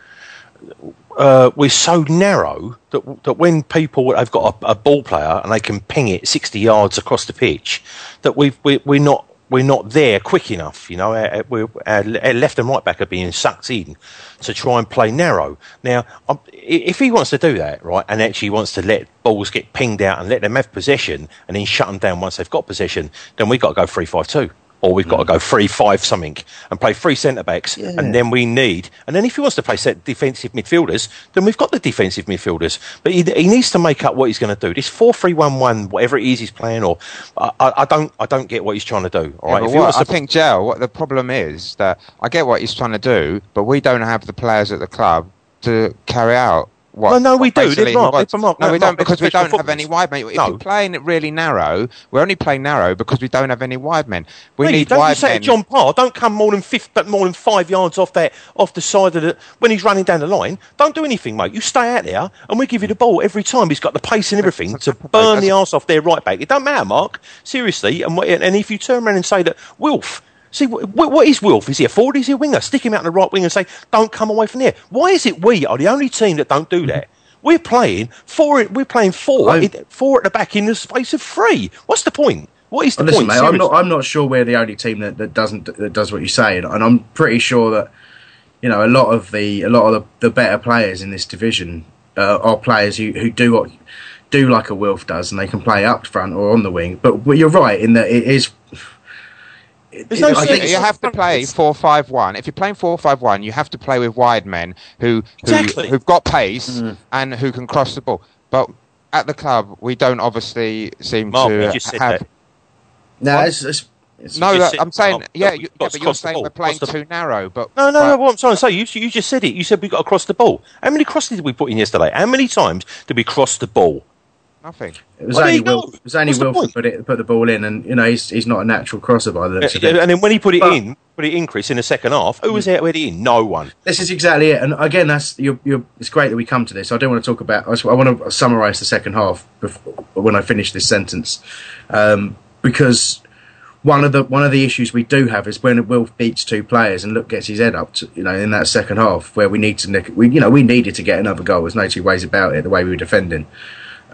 uh, we're so narrow that that when people have got a, a ball player and they can ping it sixty yards across the pitch, that we've we, we're not we're not there quick enough. You know, our, our our left and right back are being sucked in to try and play narrow. Now, um, if he wants to do that, right, and actually wants to let balls get pinged out and let them have possession and then shut them down once they've got possession, then we've got to go three five two. Or we've got to hmm. go three five something and play three centre backs, Yeah. and then we need. And then if he wants to play set defensive midfielders, then we've got the defensive midfielders. But he, he needs to make up what he's going to do. This four three one one, whatever it is he's playing, or I, I don't I don't get what he's trying to do. All Yeah, right, if he what, wants I to think, Joe, what the problem is that I get what he's trying to do, but we don't have the players at the club to carry out what. Well, no, we do. basically They're not. he wants. They're not. No, we don't because we don't have any wide men. If No. you're playing it really narrow, we're only playing narrow because we don't have any wide men. We need don't you say men. to John Parr, don't come more than fifth, but more than five yards off that, off the side of the when he's running down the line. Don't do anything, mate. You stay out there, and we give you the ball every time. He's got the pace and everything to burn the arse off their right back. It don't matter, Mark. Seriously, and and if you turn around and say that Wilf. See, wh- wh- what is Wilf? Is he a forward? Is he a winger? Stick him out in the right wing and say, don't come away from there. Why is it we are the only team that don't do that? We're playing four. We're playing four. in- four at the back in the space of three. What's the point? What is the point? Listen, point? mate, I'm not. I'm not sure we're the only team that, that doesn't that does what you say, and, and I'm pretty sure that you know a lot of the a lot of the, the better players in this division uh, are players who, who do what do like a Wilf does, and they can play up front or on the wing. But, but you're right in that it is. There's no I think you have to play four five one. If you're playing four five one, you have to play with wide men who, who Exactly. who've got pace mm. and who can cross the ball. But at the club, we don't obviously seem Mark, to you just have. No, it's, it's, it's no, you that, I'm saying, oh, yeah, you, yeah, but you're cross the saying ball. we're playing Cross too narrow. But No, no, but- no. What I'm trying to say, you, you just said it. You said we got to cross the ball. How many crosses did we put in yesterday? How many times did we cross the ball? Nothing. It was Well, only. Wil- it was only What's Wilson put it put the ball in, and you know he's he's not a natural crosser by the looks of it. And then when he put it But- in, put it in, Chris, in the second half, who was there to put it in? No one. This is exactly it, and again, that's you're, you're, it's great that we come to this. I don't want to talk about. I, just- I want to summarise the second half before, when I finish this sentence, um, because one of the one of the issues we do have is when Will beats two players and look gets his head up, to, you know, in that second half where we need to nick, we you know we needed to get another goal. There's no two ways about it. The way we were defending,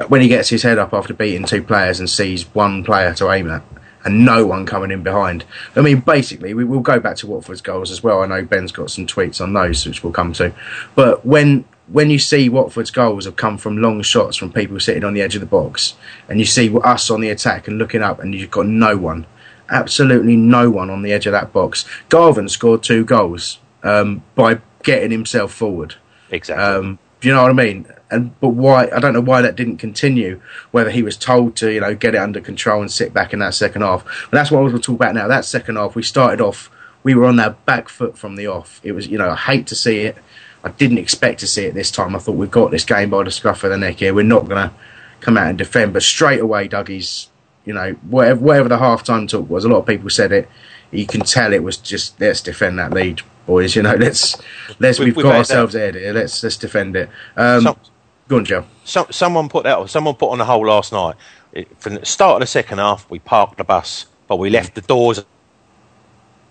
when he gets his head up after beating two players and sees one player to aim at. And no one coming in behind. I mean, basically, we will go back to Watford's goals as well. I know Ben's got some tweets on those, which we'll come to. But when when you see Watford's goals have come from long shots from people sitting on the edge of the box, and you see us on the attack and looking up, and you've got no one, absolutely no one on the edge of that box. Garvan scored two goals um, by getting himself forward. Exactly. Um, do you know what I mean? And but why? I don't know why that didn't continue. Whether he was told to, you know, get it under control and sit back in that second half. But that's what I was going to talk about now. That second half, we started off. We were on our back foot from the off. It was, you know, I hate to see it. I didn't expect to see it this time. I thought we've got this game by the scruff of the neck here. We're not going to come out and defend. But straight away, Dougie's, you know, whatever, whatever the half time talk was, a lot of people said it. You can tell it was just let's defend that lead, boys. You know, let's let's We- we've, we've got ourselves ahead here. Let's let's defend it. Um, Some- go on, Joe. Some, someone put that. Someone put on the hole last night. It, from the start of the second half, we parked the bus, but we left the doors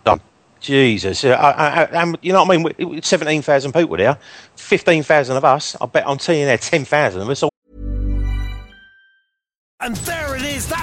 done. Jesus, uh, I, I, I, and you know what I mean? We- Seventeen thousand people there, fifteen thousand of us. I bet I'm telling you, there ten thousand of us. All And there it is.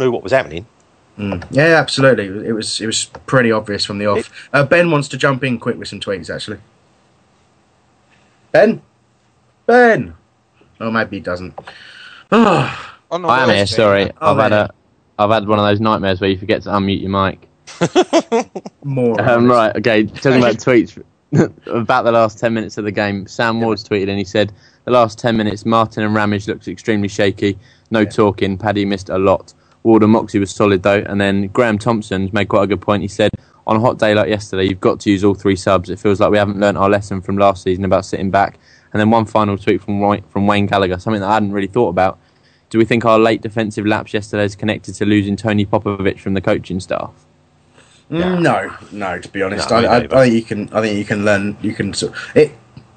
knew what was happening. Mm. Yeah, absolutely. It was it was pretty obvious from the off. Uh, ben wants to jump in quick with some tweets. Actually, Ben, Ben. Oh, maybe he doesn't. Ah. I am here. Sorry, Oh, I've had a, I've had one of those nightmares where you forget to unmute your mic. More. Um, right, okay. Talking about tweets about the last ten minutes of the game. Sam Ward's tweeted and he said the last ten minutes, Martin and Ramage looked extremely shaky. No talking. Paddy missed a lot. Ward and Moxey was solid though. And then Graham Thompson's made quite a good point. He said on a hot day like yesterday, you've got to use all three subs. It feels like we haven't learnt our lesson from last season about sitting back. And then one final tweet from from Wayne Gallagher, something that I hadn't really thought about. Do we think our late defensive lapse yesterday is connected to losing Tony Popovic from the coaching staff? Mm, No, no. To be honest, No, I, I, I think you can. I think you can learn. You can. sort-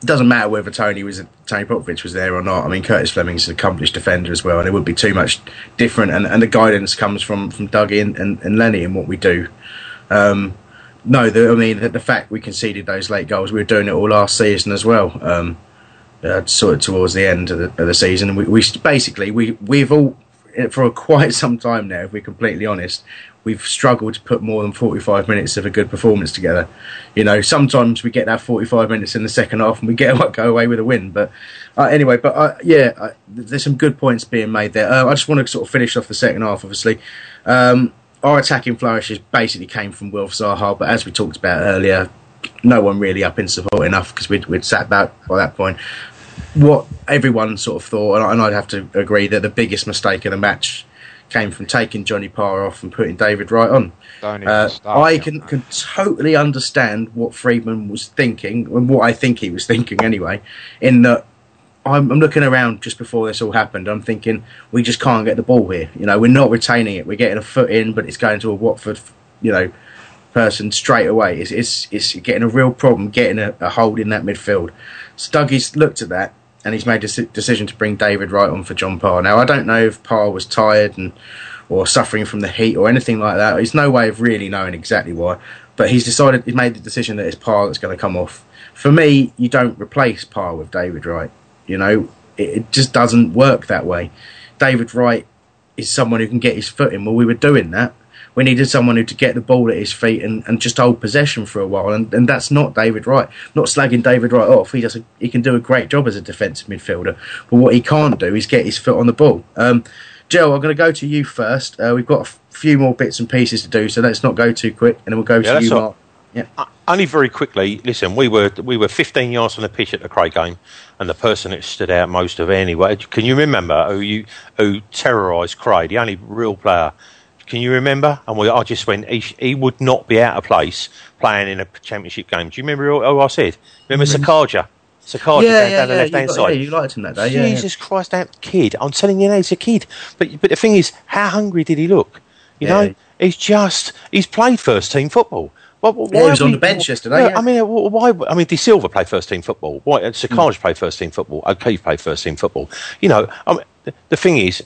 It doesn't matter whether Tony was Tony Popovic was there or not. I mean, Curtis Fleming's an accomplished defender as well, and it would be too much different. And, and the guidance comes from from Dougie and, and, and Lenny in what we do. Um, no, the, I mean the, the fact we conceded those late goals, we were doing it all last season as well. Um, uh, sort of towards the end of the, of the season, we, we basically we we've all for quite some time now. If we're completely honest, we've struggled to put more than forty-five minutes of a good performance together. You know, sometimes we get that forty-five minutes in the second half and we get go away with a win. But uh, anyway, but uh, yeah, there's some good points being made there. Uh, I just want to sort of finish off the second half. Obviously, um, our attacking flourishes basically came from Wilf Zaha, but as we talked about earlier, no one really up in support enough because we'd, we'd sat back by that point. What everyone sort of thought, and I'd have to agree that the biggest mistake of the match came from taking Johnny Parr off and putting David Wright on. Uh, I can, can totally understand what Freedman was thinking, and what I think he was thinking anyway, in that I'm, I'm looking around just before this all happened. I'm thinking we just can't get the ball here. You know, we're not retaining it. We're getting a foot in, but it's going to a Watford, you know, person straight away. It's it's, it's getting a real problem getting a, a hold in that midfield. So Dougie's looked at that and he's made a decision to bring David Wright on for John Parr. Now I don't know if Parr was tired and or suffering from the heat or anything like that. There's no way of really knowing exactly why. But he's decided he's made the decision that it's Parr that's going to come off. For me, you don't replace Parr with David Wright. You know, it, it just doesn't work that way. David Wright is someone who can get his foot in. Well, we were doing that. We needed someone who to get the ball at his feet and, and just hold possession for a while, and, and that's not David Wright. Not slagging David Wright off. He does a, he can do a great job as a defensive midfielder, but what he can't do is get his foot on the ball. Um, Joe, I'm going to go to you first. Uh, we've got a few more bits and pieces to do, so let's not go too quick, and then we'll go Yeah, to you, Mark. Yeah. Uh, Only very quickly. Listen, we were we were 15 yards from the pitch at the Craig game, and the person that stood out most of anyway. Can you remember who you who terrorised Craig? The only real player. Can you remember? And we, I just went. He, he would not be out of place playing in a championship game. Do you remember who I said? Remember mm-hmm. Sekajja? Sekajja yeah, down, yeah, down the yeah, left hand side. Yeah, you liked him that day. Yeah, yeah. Jesus Christ, that kid! I'm telling you now, he's a kid. But but the thing is, how hungry did he look? You know, he's just he's played first team football. Well, why he was on the bench yesterday, Yeah, yeah. I mean, why? I mean, De Silva played first team football. Why? uh, Sekajja mm. played first team football. O'Keefe played first team football. You know, I mean, the, the thing is,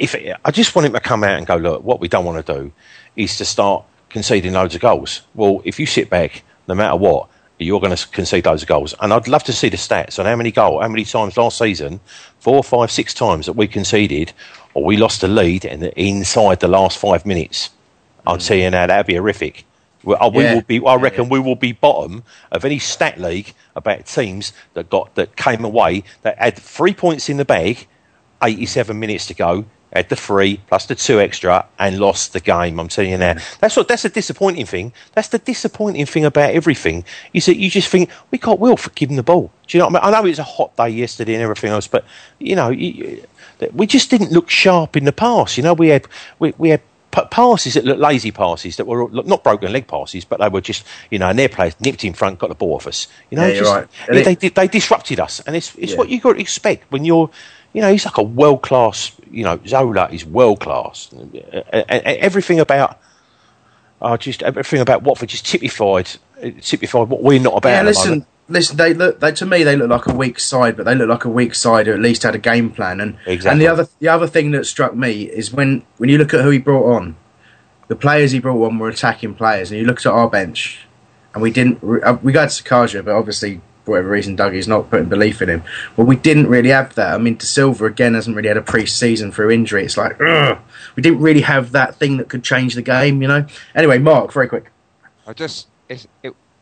if I just want him to come out and go, look, what we don't want to do is to start conceding loads of goals. Well, if you sit back, no matter what, you're going to concede loads of goals. And I'd love to see the stats on how many goal, how many times last season, four, five, six times that we conceded or we lost the lead in the, inside the last five minutes. I'll tell you now, that'd be horrific. We, we Yeah. will be. I reckon we will be bottom of any stat league about teams that got that came away that had three points in the bag, eighty-seven minutes to go, had the three plus the two extra, and lost the game. I'm telling you now. That's what. That's the disappointing thing. That's the disappointing thing about everything. Is that you just think we can't will for giving the ball. Do you know what I mean? I know it was a hot day yesterday and everything else, but you know, you, we just didn't look sharp in the pass. You know, we had we, we had p- passes that looked lazy passes that were not broken leg passes, but they were just you know, and their players nipped in front, got the ball off us. You know, Yeah, just- right. And they, they they disrupted us, and it's it's Yeah. what you got to expect when you're. You know, he's like a world class. You know, Zola is world class. Everything about, uh, just everything about Watford just typified, typified what we're not about. Yeah, listen, listen. They look. They, to me, they look like a weak side, but they look like a weak side who at least had a game plan. And and the other the other thing that struck me is when when you look at who he brought on, the players he brought on were attacking players, and you looked at our bench, and we didn't. re- uh, We got Sekajja, but obviously. For whatever reason, Dougie's not putting belief in him. Well, we didn't really have that. I mean, De Silva again hasn't really had a pre-season through injury. It's like, ugh, we didn't really have that thing that could change the game, you know. Anyway, Mark, very quick. I just, it,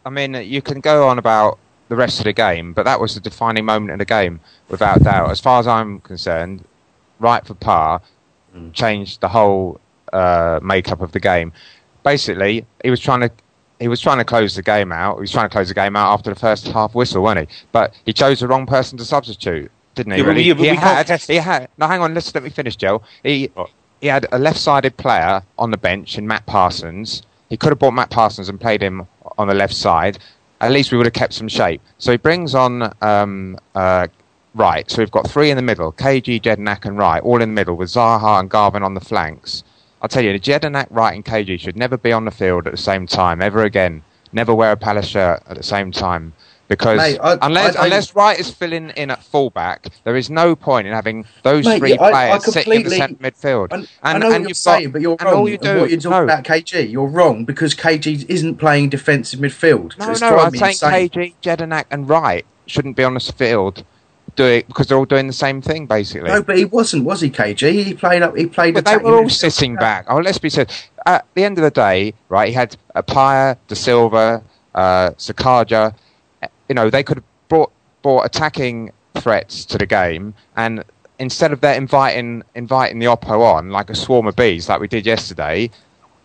I mean, you can go on about the rest of the game, but that was the defining moment in the game, without doubt. As far as I'm concerned, Wright for Parr changed the whole uh, makeup of the game. Basically, he was trying to. He was trying to close the game out. He was trying to close the game out after the first half whistle, wasn't he? But he chose the wrong person to substitute, didn't he? Yeah, really? but he had. He had. No, hang on. Listen, let me finish, Joe. He he had a left-sided player on the bench in Matt Parsons. He could have brought Matt Parsons and played him on the left side. At least we would have kept some shape. So he brings on um, uh, Wright. So we've got three in the middle: KG, Jedinak, and Wright, all in the middle, with Zaha and Garvan on the flanks. I'll tell you, the Jedinak, Wright, and KG should never be on the field at the same time ever again. Never wear a Palace shirt at the same time. Because Mate, I- unless I- I- unless Wright is filling in at fullback, there is no point in having those Mate, three players sitting in the centre midfield. I, I know what you're saying, got- but you're and wrong. all you do- what you're talking no. about KG, you're wrong because KG isn't playing defensive midfield. No, It's no, I'm saying insane. KG, Jedinak, and Wright shouldn't be on the field doing because they're all doing the same thing basically. No, but he wasn't, was he? KG, he played up. He played. But they were all sitting back. Oh, let's be serious. At the end of the day, right, he had Appiah, De Silva, uh, Sekajja. You know, they could have brought, brought attacking threats to the game, and instead of that inviting inviting the Oppo on like a swarm of bees, like we did yesterday,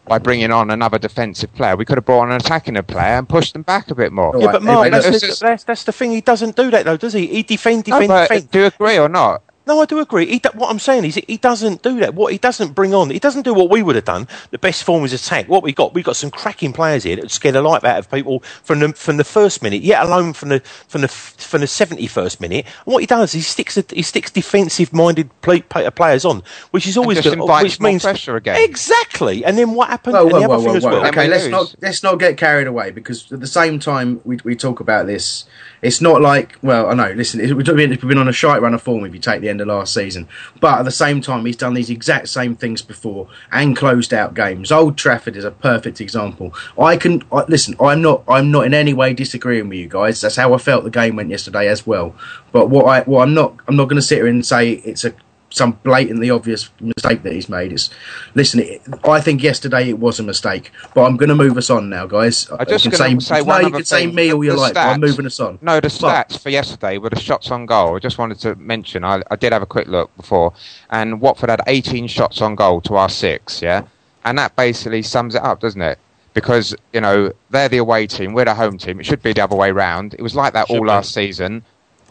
by bringing on another defensive player, we could have brought on an attacking player and pushed them back a bit more. Yeah, but Mark, that's, just- the, that's, that's the thing. He doesn't do that though, does he? He defend, defend, but defend. do you agree or not? No, I do agree. He, what I'm saying is he doesn't do that. What he doesn't bring on, he doesn't do what we would have done. The best form is attack. What we got, we got some cracking players here that would scare the life out of people from the from the first minute, yet alone from the from the from the 71st minute. And what he does, he sticks he sticks defensive minded play, play, players on, which is always just gonna- which means pressure again. Exactly. And then what happened? Whoa, and whoa, the whoa, other whoa, thing as well. Okay, let's not let's not get carried away because at the same time we we talk about this. It's not like well, I know. Listen, it- we've been, we've been on a shite run of form if you take the end of last season, but at the same time he's done these exact same things before and closed out games. Old Trafford is a perfect example. I can I, listen. I'm not I'm not in any way disagreeing with you guys. That's how I felt the game went yesterday as well. But what I what I'm not I'm not going to sit here and say it's a some blatantly obvious mistake that he's made. It's listen. It, I think yesterday it was a mistake, but I'm going to move us on now, guys. I just can say, say no, you can say me all you like. but I'm moving us on. No, the But- stats for yesterday were the shots on goal. I just wanted to mention. I, I did have a quick look before, and Watford had 18 shots on goal to our six. Yeah, and that basically sums it up, doesn't it? Because you know they're the away team, we're the home team. It should be the other way round. It was like that all last season,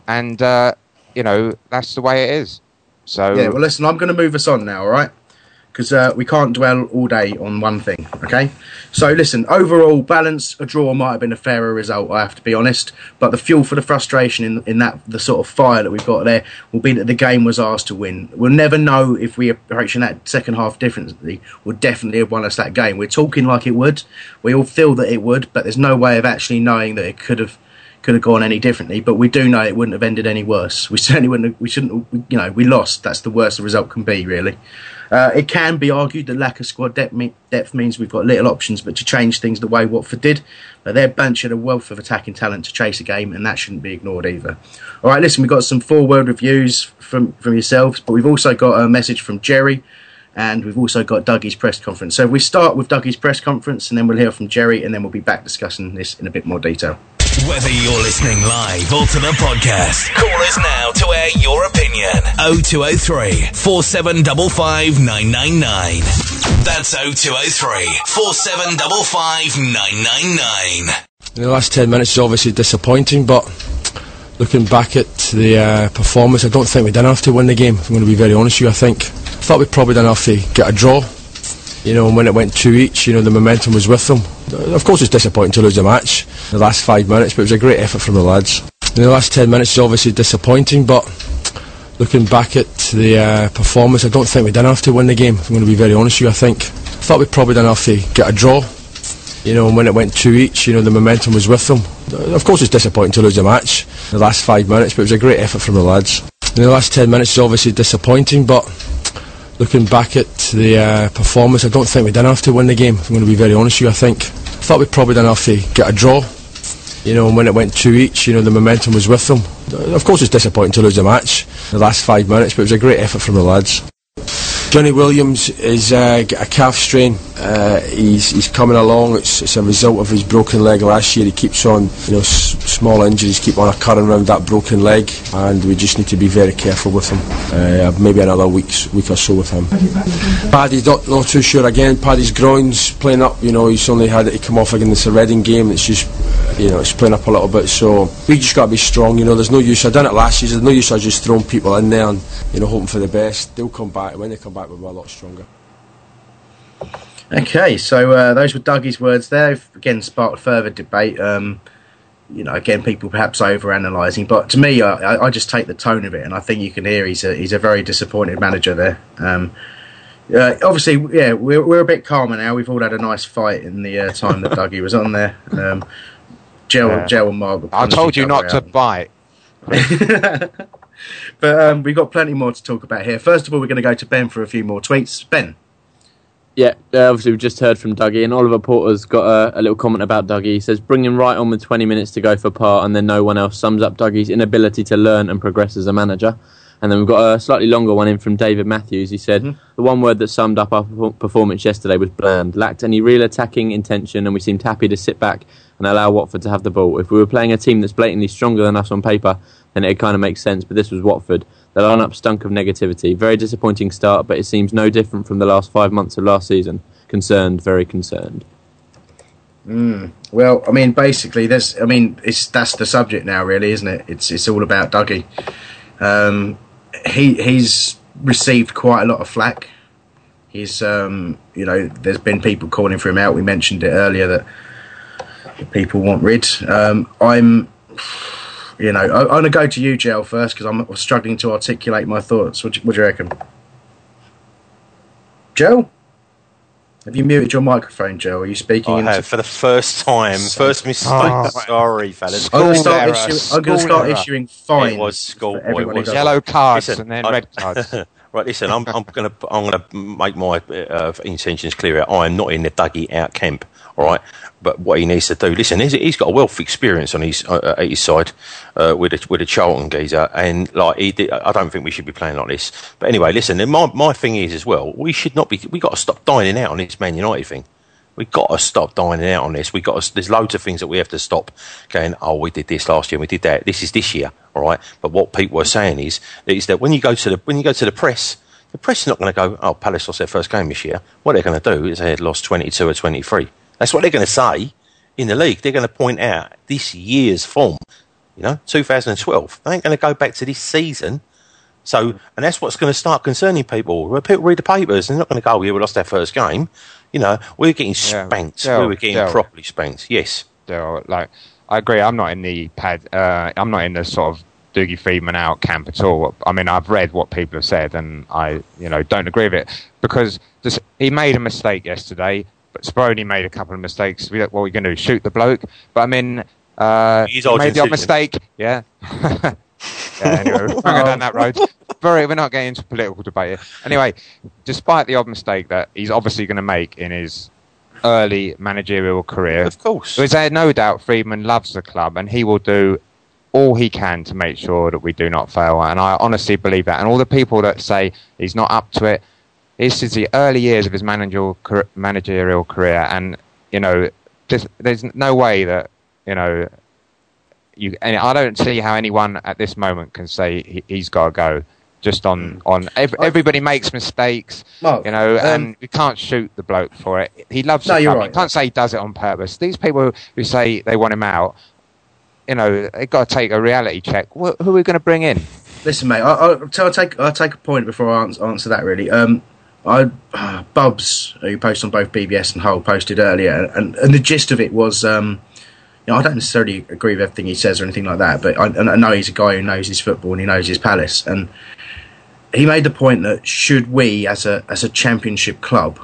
and uh, you know that's the way it is. So Yeah, well, listen, I'm going to move us on now, all right? Because uh, we can't dwell all day on one thing, okay? So, listen, overall, balance, a draw might have been a fairer result, I have to be honest. But the fuel for the frustration in, in that, the sort of fire that we've got there, will be that the game was ours to win. We'll never know if we approach that second half differently, would definitely have won us that game. We're talking like it would. We all feel that it would, but there's no way of actually knowing that it could have could have gone any differently, but we do know it wouldn't have ended any worse. We certainly wouldn't. Have, we shouldn't. You know, we lost. That's the worst the result can be, really. Uh, it can be argued that lack of squad depth, me- depth means we've got little options, but to change things the way Watford did, but their bench had a wealth of attacking talent to chase a game, and that shouldn't be ignored either. All right, listen, we've got some four-word reviews from from yourselves, but we've also got a message from Jerry. And we've also got Dougie's press conference. So we start with Dougie's press conference, and then we'll hear from Jerry, and then we'll be back discussing this in a bit more detail. Whether you're listening live or to the podcast, call us now to air your opinion. 0203 4755 999. That's 0203 4755 999. The last 10 minutes is obviously disappointing, but looking back at the uh, performance, I don't think we did enough to win the game. I'm going to be very honest with you, I think. I thought we probably done enough to get a draw. You know, and when it went two each, you know, the momentum was with them. Of course, it's disappointing to lose a match, the last five minutes, but it was a great effort from the lads. The last 10 minutes is obviously disappointing, but looking back at the uh, performance, I don't think we did enough to win the game. I'm going to be very honest with you, I think. I thought we probably done enough to get a draw. You know, and when it went two each, you know, the momentum was with them. Of course, it's disappointing to lose a match, the last five minutes, but it was a great effort from the lads. The last 10 minutes is obviously disappointing, but looking back at the uh, performance, I don't think we did enough to win the game. I'm going to be very honest with you, I think. I thought we probably done enough to get a draw. You know, and when it went two each, you know, the momentum was with them. Of course, it's disappointing to lose the match, the last five minutes, but it was a great effort from the lads. Johnny Williams is uh, a calf strain. Uh, he's he's coming along. It's, it's a result of his broken leg last year. He keeps on, you know, small injuries keep on occurring around that broken leg, and we just need to be very careful with him. Uh, maybe another week's week or so with him. Paddy's not, not too sure again. Paddy's groins playing up. You know, he's only had it come off against the Reading game. It's just, you know, it's playing up a little bit. So we just got to be strong. You know, there's no use. I done it last year. There's no use. I just throwing people in there and you know hoping for the best. They'll come back. When they come back, we'll a lot stronger. Okay, so uh, those were Dougie's words there. They've, Again, sparked further debate. Um, you know, again, people perhaps over-analysing, but to me, I, I- I just take the tone of it, and I think you can hear he's a he's a very disappointed manager there. Um, uh, obviously, yeah, we're we're a bit calmer now. We've all had a nice fight in the uh, time that Dougie was on there. Um, Joe, Yeah. Joe and Mark. I told you not to out. bite. But um, we've got plenty more to talk about here. First of all, we're going to go to Ben for a few more tweets. Ben. Yeah, uh, obviously we've just heard from Dougie, and Oliver Porter's got a, a little comment about Dougie. He says, "Bring him Wright on with 20 minutes to go for Parr, and then no one else." Sums up Dougie's inability to learn and progress as a manager. And then we've got a slightly longer one in from David Matthews. He said, "The one word that summed up our performance yesterday was bland. Lacked any real attacking intention, and we seemed happy to sit back and allow Watford to have the ball. If we were playing a team that's blatantly stronger than us on paper, then it kind of makes sense. But this was Watford. The lineup stunk of negativity. Very disappointing start, but it seems no different from the last five months of last season. Concerned, very concerned. Mm. Well, I mean, basically, there's. I mean, it's that's the subject now, really, isn't it? It's it's all about Dougie. Um, he he's received quite a lot of flack. He's um, you know, there's been people calling for him out. We mentioned it earlier that people want rid. Um, I'm, you know, I, I'm going to go to you, Gel, first because I'm struggling to articulate my thoughts. What do, you- what do you reckon? Joe? Have you muted your microphone, Joe? Are you speaking? I into- have for the first time. First mistake. Oh. Sorry, fellas. I'm going to start, issu- I'm gonna start issuing fines. It was school. for everyone who does Yellow cards Listen, and then I- red cards. right, listen. I'm, I'm going to I'm going to make my uh, intentions clear. I am not in the Dougie out camp. Right, but what he needs to do. Listen, he's, he's got a wealth of experience on his uh, at his side uh, with a, with a Charlton geezer, and like he I don't think we should be playing like this. But anyway, listen. My my thing is as well. We should not be. We got to stop dining out on this Man United thing. We've got to stop dining out on this. We got to, there's loads of things that we have to stop. Going, oh, we did this last year, and we did that. This is this year, all right. But what people are saying is, is that when you go to the when you go to the press, the press is not going to go, oh, Palace lost their first game this year. What they're going to do is they had lost 22 or 23. That's what they're going to say in the league. They're going to point out this year's form. You know, 2012. They ain't going to go back to this season. So, and that's what's going to start concerning people. When People read the papers. They're not going to go, yeah, we lost our first game. You know, we're getting spanked. Daryl, we were getting Daryl. properly spanked. Yes. Daryl, like I agree. I'm not in the pad. Uh, I'm not in the sort of Dougie Freedman out camp at all. I mean, I've read what people have said, and I, you know, don't agree with it because just, he made a mistake yesterday. But Speroni made a couple of mistakes. We, what are we going to do? Shoot the bloke? But I mean, uh, He's he made the odd mistake. Yeah. yeah. Anyway, we're not going down that road. Very, we're not getting into political debate here. Anyway, despite the odd mistake that he's obviously going to make in his early managerial career. Of course. There's no doubt Freedman loves the club and he will do all he can to make sure that we do not fail. And I honestly believe that. And all the people that say he's not up to it, this is the early years of his managerial, managerial career. And, you know, there's, there's no way that, you know, you, and I don't see how anyone at this moment can say he, he's got to go. Just on on ev- everybody makes mistakes, Mark, you know, um, and we can't shoot the bloke for it. He loves No, the you're right. You can't say he does it on purpose. These people who, say they want him out, you know, they've got to take a reality check. Wh- who are we going to bring in? Listen, mate. I, I, I'll, take I'll take a point before I answer, answer that. Really, um, I uh, Bubs, who posts on both BBS and Hull, posted earlier, and, and the gist of it was, um, you know, I don't necessarily agree with everything he says or anything like that, but I, I know he's a guy who knows his football and he knows his Palace, and he made the point that should we, as a as a championship club,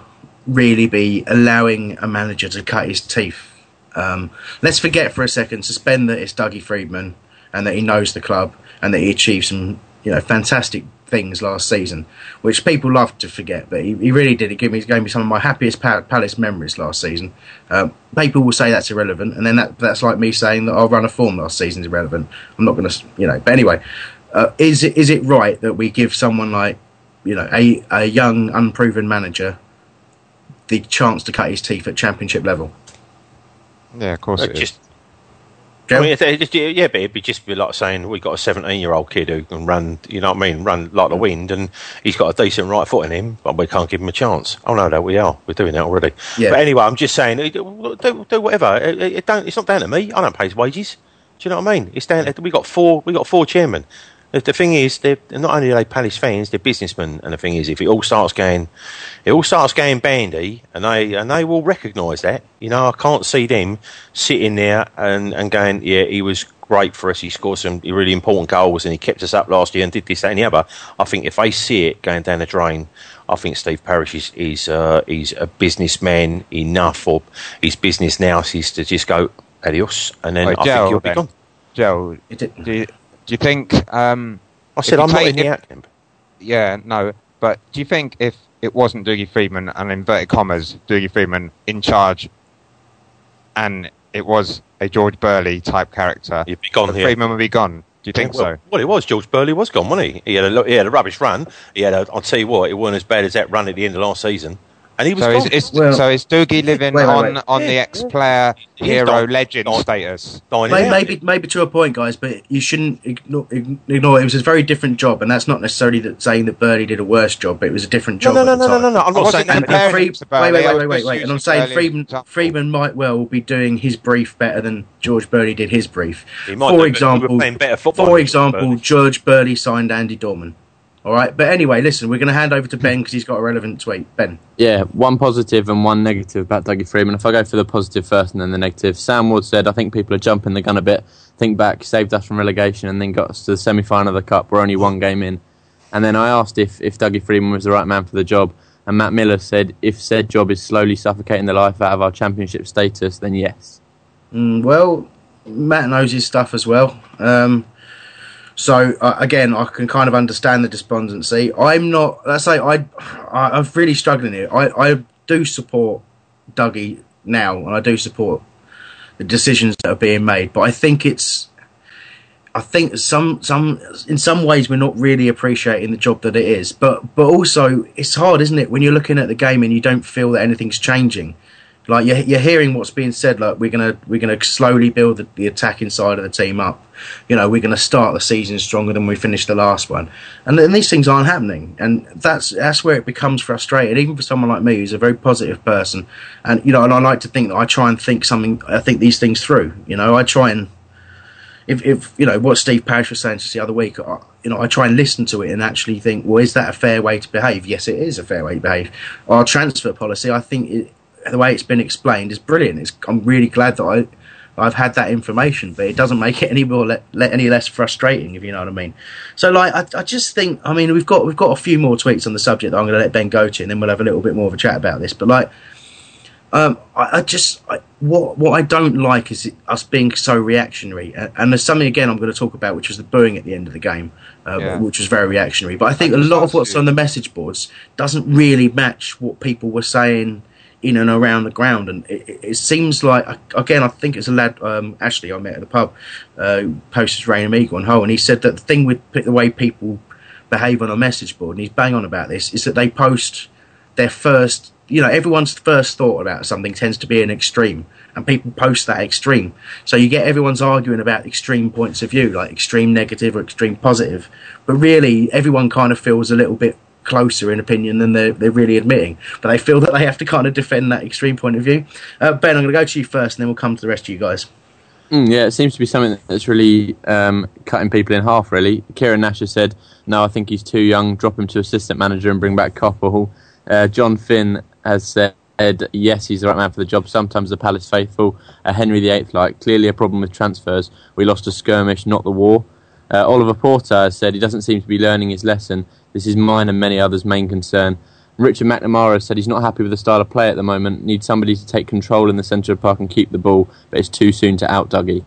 really be allowing a manager to cut his teeth? Um, let's forget for a second, suspend that it's Dougie Freedman and that he knows the club and that he achieved some, you know, fantastic things last season, which people love to forget. But he, he really did. It gave me, gave me some of my happiest Pa- Palace memories last season. Um, people will say that's irrelevant, and then that, that's like me saying that our run of form last season is irrelevant. I'm not going to, you know. But anyway, uh, is it is it right that we give someone like, you know, a a young unproven manager the chance to cut his teeth at championship level? Yeah, of course Uh, it is. just, Just, yeah, but it'd be just be like saying we got a 17 year old kid who can run, you know what I mean, run like the wind, and he's got a decent right foot in him, but we can't give him a chance. Oh no, no, we are. We're doing that already. Yeah. But anyway, I'm just saying, do, do, do whatever. It, it don't, it's not down to me. I don't pay his wages. Do you know what I mean? It's down. We got four. We got four chairmen. The, the thing is, they're not only are they Palace fans, they're businessmen. And the thing is, if it all starts going, it all starts going bandy, and they and they will recognise that. You know, I can't see them sitting there and, and going, yeah, he was great for us. He scored some really important goals, and he kept us up last year and did this, that, and the other. I think if they see it going down the drain, I think Steve Parish is is uh, he's a businessman enough, or his business now is to just go adios, and then Right, I Joe, think he'll be then. gone. Joe, do you, do you think? Um, I said if I'm not take- in the if- out camp. Yeah, no. But do you think if it wasn't Dougie Freedman and inverted commas Dougie Freedman in charge, and it was a George Burley type character, He'd be gone here. Freedman would be gone? Do you think well, so? Well, it was. George Burley was gone, wasn't he? He had a he had a rubbish run. He had. A, I'll tell you what, it wasn't as bad as that run at the end of last season, and he was So gone. is, is, so is Doogie living Wait, wait, on wait. on the Yeah, ex-player He's hero done- legend done- status? dining Maybe, out. maybe, maybe to a point, guys, but you shouldn't ignore, ignore. It was a very different job, and that's not necessarily that saying that Burley did a worse job, but it was a different job. no, at no, the no, no, time. no, no. I'm not wasn't saying And, that. Free, him to Burley, wait, wait, wait, wait, wait. And I'm saying Burley as an Freeman. Freeman might well be doing his brief better than George Burley did his brief. He might For do, but we were example, playing better football for example, Burley. George Burley signed Andy Dorman. All right, but anyway, listen, we're going to hand over to Ben because he's got a relevant tweet. Ben. Yeah, one positive and one negative about Dougie Freeman. If I go for the positive first and then the negative, Sam Wood said, I think people are jumping the gun a bit. Think back, saved us from relegation and then got us to the semi final of the Cup. We're only one game in. And then I asked if, if Dougie Freeman was the right man for the job. And Matt Miller said, if said job is slowly suffocating the life out of our championship status, then yes. Mm, well, Matt knows his stuff as well. Um, so uh, again, I can kind of understand the despondency. I'm not. Let's say I, I I'm really struggling here. I, I do support Dougie now, and I do support the decisions that are being made. But I think it's, I think some some in some ways we're not really appreciating the job that it is. But but also it's hard, isn't it, when you're looking at the game and you don't feel that anything's changing. Like you're, you're hearing what's being said. Like we're gonna we're gonna slowly build the, the attacking side of the team up. You know we're gonna start the season stronger than we finished the last one, and, and these things aren't happening. And that's that's where it becomes frustrating, even for someone like me who's a very positive person. And you know, and I like to think that I try and think something. I think these things through. You know, I try and if, if you know what Steve Parish was saying just the other week, I, you know, I try and listen to it and actually think, well, is that a fair way to behave? Yes, it is a fair way to behave. Our transfer policy, I think, the way it's been explained is brilliant. It's, I'm really glad that I I've had that information, but it doesn't make it any more le- le- any less frustrating, if you know what I mean. So, like, I, I, just think, I mean, we've got we've got a few more tweets on the subject that I'm going to let Ben go to, and then we'll have a little bit more of a chat about this. But like, um, I, I, just I, what what I don't like is us being so reactionary, and, and, there's something again I'm going to talk about, which was the booing at the end of the game, uh, yeah. which was very reactionary. But I think a lot of what's on the message boards doesn't really match what people were saying in and around the ground. And it, it seems like, again, I think it's a lad, um, Ashley, I met at the pub, uh, posted Rain Eagle and Hull, and he said that the thing with the way people behave on a message board, and he's bang on about this, is that they post their first, you know, everyone's first thought about something tends to be an extreme. And people post that extreme. So you get everyone's arguing about extreme points of view, like extreme negative or extreme positive. But really, everyone kind of feels a little bit closer in opinion than they're, they're really admitting. But they feel that they have to kind of defend that extreme point of view. Uh, ben, I'm going to go to you first, and then we'll come to the rest of you guys. Mm, yeah, it seems to be something that's really um, cutting people in half, really. Kieran Nash has said, no, I think he's too young, drop him to assistant manager and bring back Coppell. Uh, John Finn has said, yes, he's the right man for the job. Sometimes the Palace faithful, uh, Henry VIII like, clearly a problem with transfers. We lost a skirmish, not the war. Uh, Oliver Porter has said he doesn't seem to be learning his lesson. This is mine and many others' main concern. Richard McNamara said he's not happy with the style of play at the moment. Needs somebody to take control in the centre of the park and keep the ball, but it's too soon to out Dougie.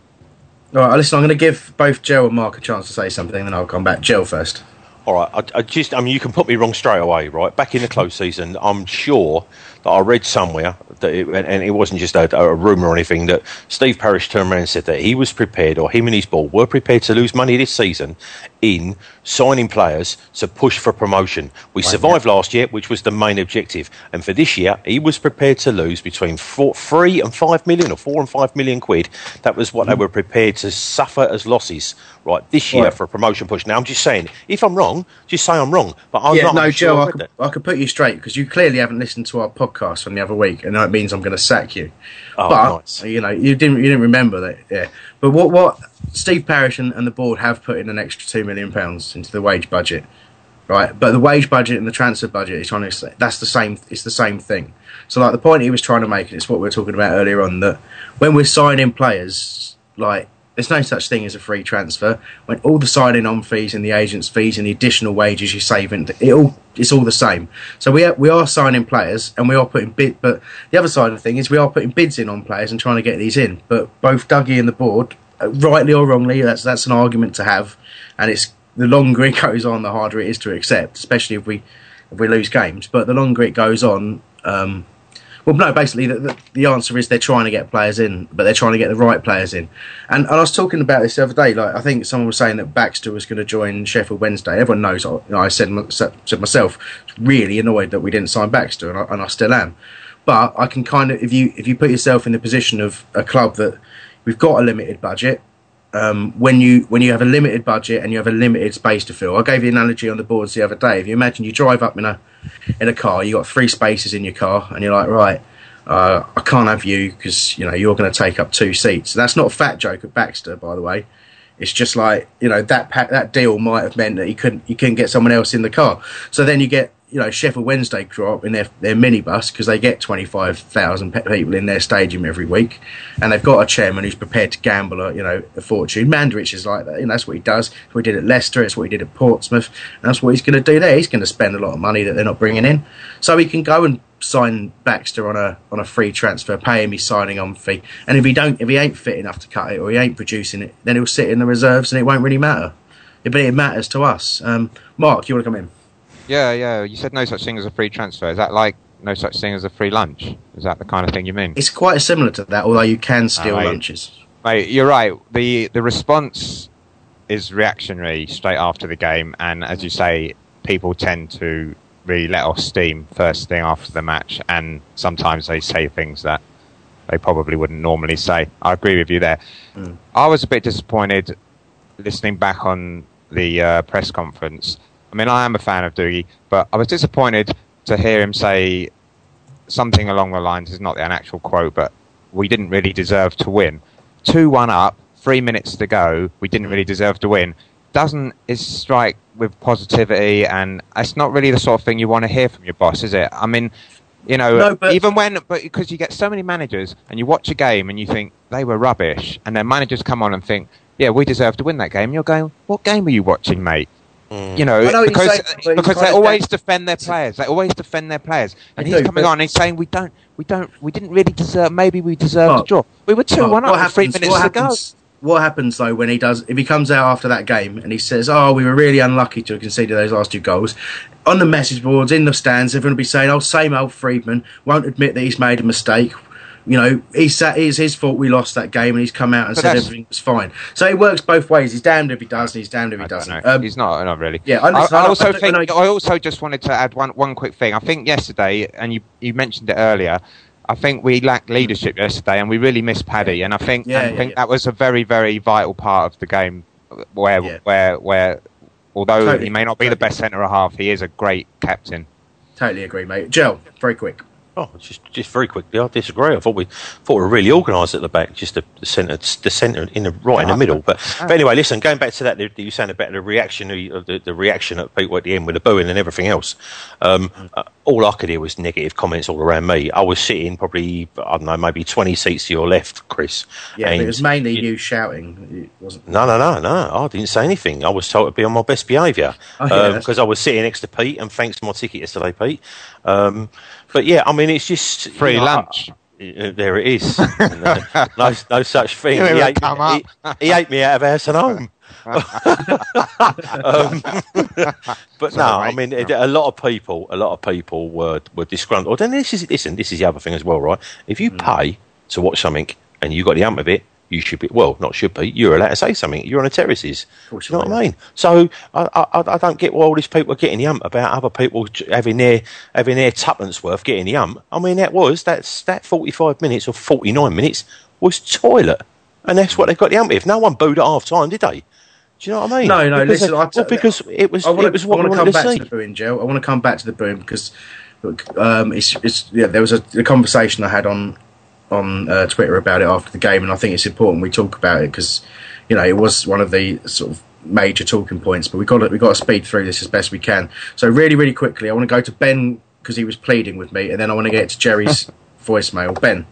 All right, listen. I'm going to give both Joe and Mark a chance to say something, then I'll come back. Joe first. All right, I, I, just, I mean, you can put me wrong straight away, right? Back in the close season, I'm sure that I read somewhere that, it, and it wasn't just a, a rumour or anything, that Steve Parish turned around and said that he was prepared, or him and his board were prepared to lose money this season in signing players to push for promotion. We right, survived yeah. last year, which was the main objective, and for this year, he was prepared to lose between four, three and five million, or four and five million quid. That was what mm. they were prepared to suffer as losses, right, this year right. for a promotion push. Now, I'm just saying, if I'm wrong, just say I'm wrong. But I'm yeah, not. no, Joe, sure I, could, I could put you straight because you clearly haven't listened to our podcast from the other week, and that means I'm going to sack you. Oh, but nice. you know, you didn't you didn't remember that, yeah. But what what Steve Parish and, and the board have put in an extra two million pounds into the wage budget, right? But the wage budget and the transfer budget is say that's the same. It's the same thing. So like the point he was trying to make, and it's what we were talking about earlier on, that when we're signing players, like there's no such thing as a free transfer. When all the signing on fees and the agents' fees and the additional wages you save, and it all it's all the same. So we are, we are signing players and we are putting bid. But the other side of the thing is we are putting bids in on players and trying to get these in. But both Dougie and the board, uh, rightly or wrongly, that's that's an argument to have, and it's the longer it goes on, the harder it is to accept, especially if we if we lose games. But the longer it goes on. Um, well, no, basically, the, the, the, answer is they're trying to get players in, but they're trying to get the right players in. And, and I was talking about this the other day. Like, I think someone was saying that Baxter was going to join Sheffield Wednesday. Everyone knows. You know, I said, said myself, really annoyed that we didn't sign Baxter, and I, and I still am. But I can kind of, if you if you put yourself in the position of a club that we've got a limited budget, um, when you when you have a limited budget and you have a limited space to fill. I gave the analogy on the boards the other day. If you imagine you drive up in a in a car, you got three spaces in your car, and you're like, right, uh, I can't have you because you know you're going to take up two seats. That's not a fat joke at Baxter, by the way. It's just like you know that that deal might have meant that he couldn't he couldn't get someone else in the car. So then you get you know Sheffield Wednesday draw up in their their minibus because they get twenty five thousand people in their stadium every week, and they've got a chairman who's prepared to gamble a you know a fortune. Mandaric is like that, and that's what he does. That's what he did at Leicester. It's what he did at Portsmouth, and that's what he's going to do there. He's going to spend a lot of money that they're not bringing in, so he can go and sign Baxter on a on a free transfer, pay him his signing on fee, and if he don't, if he ain't fit enough to cut it or he ain't producing it, then he'll sit in the reserves and it won't really matter. But it matters to us. Um, Mark, you want to come in? Yeah, yeah. You said no such thing as a free transfer. Is that like no such thing as a free lunch? Is that the kind of thing you mean? It's quite similar to that, although you can steal mate. lunches. Mate, you're right. The the response is reactionary straight after the game, and as you say, people tend to really let off steam first thing after the match, and sometimes they say things that they probably wouldn't normally say. I agree with you there. I was a bit disappointed listening back on the uh, press conference. I mean, I am a fan of Dougie, but I was disappointed to hear him say something along the lines, is not an actual quote, but we didn't really deserve to win. 2 1 up, three minutes to go, we didn't really deserve to win. Doesn't it strike with positivity, and it's not really the sort of thing you want to hear from your boss, is it? I mean, you know, No, but- even when, but because you get so many managers and you watch a game and you think they were rubbish, and then managers come on and think, yeah, we deserve to win that game. You're going, what game were you watching, mate? Mm. You know, know because saying, because they of- always defend their players. They always defend their players, and They he's do, coming but- on and he's saying we don't, we don't, we didn't really deserve. Maybe we deserved Mark, a draw. We were two Mark, one up what three happens- minutes what to go. happens- What happens though when he does? If he comes out after that game and he says, "Oh, we were really unlucky to have conceded those last two goals," on the message boards in the stands, everyone will be saying, "Oh, same old Freedman won't admit that he's made a mistake." You know, he sat, it's his fault we lost that game, and he's come out and But said everything was fine. So it works both ways. He's damned if he does, and he's damned if he doesn't. Um, he's not, not really. Yeah, I, I, also I- think. I- I also just wanted to add one one quick thing. I think yesterday, and you you mentioned it earlier. I think we lacked leadership yesterday, and we really missed Paddy. And I think Yeah, and I yeah, think yeah. that was a very very vital part of the game, where where where although Totally, he may not be the best centre half, he is a great captain. Totally agree, mate. Joe, very quick. Oh, just just very quickly, I disagree. I thought we thought we were really organised at the back, just the, the centre, the centre in the right in the middle. But, but anyway, listen, going back to that, you saying about the reaction, the, the reaction at people at the end with the booing and everything else. Um, uh, all I could hear was negative comments all around me. I was sitting probably I don't know, maybe twenty seats to your left, Chris. Yeah, it was mainly you shouting. It wasn't. no, no, no, no. I didn't say anything. I was told to be on my best behaviour Oh, yeah, because I was sitting next to Pete, and thanks to my ticket yesterday, Pete. Um, but yeah, I mean, it's just you Free know, lunch. uh, there it is. And, uh, no, no such thing. He ate, me, he, he ate me out of house and home. um, but no, I mean, it, a lot of people, a lot of people were were disgruntled. And this is listen, this is the other thing as well, right? If you pay to watch something and you got the ump of it, you should be well, not should be. You're allowed to say something. You're on the terraces. You know what I mean? So I, I, I don't get why all these people are getting the ump about other people having their having their tuppence worth getting the ump. I mean, that was that's that 45 minutes or 49 minutes was toilet, and that's what they got the ump with. No one booed at half time, did they? Do you know what I mean? No, no. Because listen, they- I well, because it was I wanna, it was what I want to come back see. to the booing, Joe. I want to come back to the booing because look, um, it's, it's yeah. There was a, a conversation I had on on uh, Twitter about it after the game, and I think it's important we talk about it because you know it was one of the sort of major talking points. But we got to, we got to speed through this as best we can. So really, really quickly, I want to go to Ben because he was pleading with me, and then I want to get to Jerry's voicemail. Ben.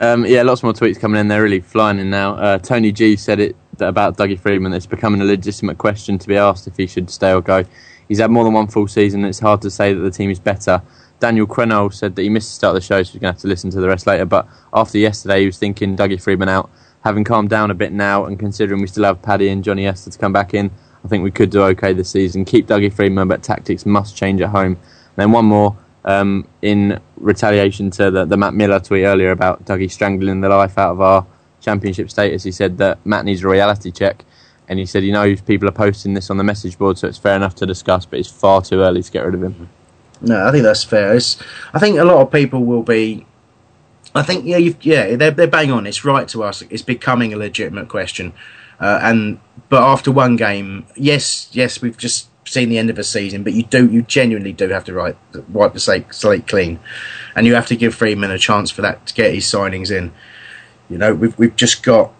Um, yeah, lots more tweets coming in. They're really flying in now. Uh, Tony G said it about Dougie Freedman. It's becoming a legitimate question to be asked if he should stay or go. He's had more than one full season. and It's hard to say that the team is better. Daniel Crenell said that he missed the start of the show, so we're going to have to listen to the rest later. But after yesterday, he was thinking Dougie Freedman out. Having calmed down a bit now, and considering we still have Paddy and Johnny Ertl to come back in, I think we could do okay this season. Keep Dougie Freedman, but tactics must change at home. And then one more um, in retaliation to the, the Matt Miller tweet earlier about Dougie strangling the life out of our championship status. He said that Matt needs a reality check. And he said he knows people are posting this on the message board, so it's fair enough to discuss, but it's far too early to get rid of him. No, I think that's fair. It's, I think a lot of people will be. I think yeah, yeah, they're they're bang on. It's right to ask. It's becoming a legitimate question, uh, and but after one game, yes, yes, we've just seen the end of a season, but you do you genuinely do have to write, wipe the slate, slate clean, and you have to give Freedman a chance for that to get his signings in. You know, we've we've just got.